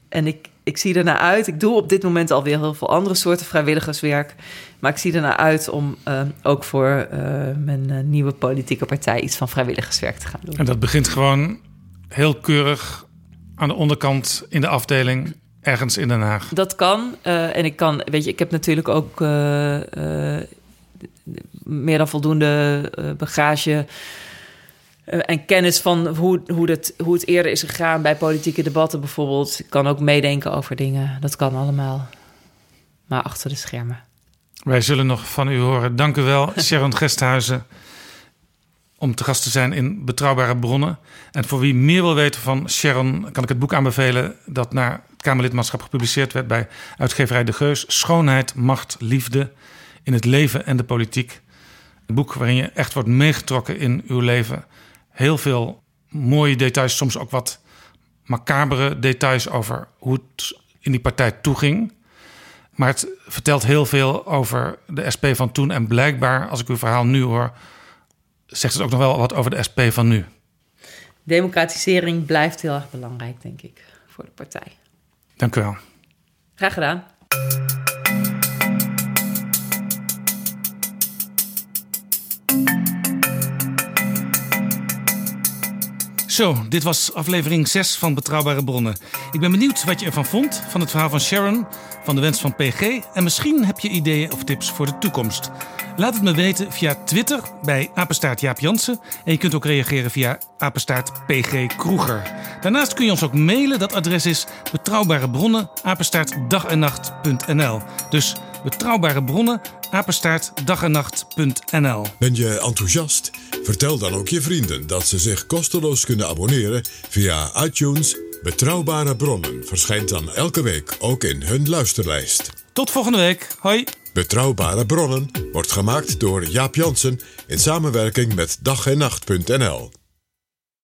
en ik, ik zie ernaar uit. Ik doe op dit moment alweer heel veel andere soorten vrijwilligerswerk. Maar ik zie ernaar uit om uh, ook voor uh, mijn uh, nieuwe politieke partij iets van vrijwilligerswerk te gaan doen. En dat begint gewoon heel keurig aan de onderkant in de afdeling ergens in Den Haag. Dat kan. en ik kan, weet je, ik heb natuurlijk ook meer dan voldoende bagage en kennis van hoe, hoe, het, hoe het eerder is gegaan bij politieke debatten bijvoorbeeld. Ik kan ook meedenken over dingen. Dat kan allemaal. Maar achter de schermen. Wij zullen nog van u horen. Dank u wel, Sharon Gesthuizen, om te gast te zijn in Betrouwbare Bronnen. En voor wie meer wil weten van Sharon, kan ik het boek aanbevelen dat naar het Kamerlidmaatschap gepubliceerd werd bij uitgeverij De Geus. Schoonheid, macht, liefde in het leven en de politiek. Een boek waarin je echt wordt meegetrokken in uw leven heel veel mooie details, soms ook wat macabere details over hoe het in die partij toeging. Maar het vertelt heel veel over de SP van toen. En blijkbaar, als ik uw verhaal nu hoor, zegt het ook nog wel wat over de SP van nu. Democratisering blijft heel erg belangrijk, denk ik, voor de partij. Dank u wel. Graag gedaan. Zo, dit was aflevering 6 van Betrouwbare Bronnen. Ik ben benieuwd wat je ervan vond, van het verhaal van Sharon, van de wens van PG. En misschien heb je ideeën of tips voor de toekomst. Laat het me weten via Twitter bij apenstaart Jaap Jansen. En je kunt ook reageren via apenstaart PG Kroeger. Daarnaast kun je ons ook mailen. Dat adres is betrouwbare bronnen, apenstaart dag en nacht.nl. Dus betrouwbare bronnen, apenstaart dag en nacht.nl. Ben je enthousiast? Vertel dan ook je vrienden dat ze zich kosteloos kunnen abonneren via iTunes. Betrouwbare bronnen verschijnt dan elke week ook in hun luisterlijst. Tot volgende week. Hoi. Betrouwbare bronnen wordt gemaakt door Jaap Jansen in samenwerking met dag en nacht.nl.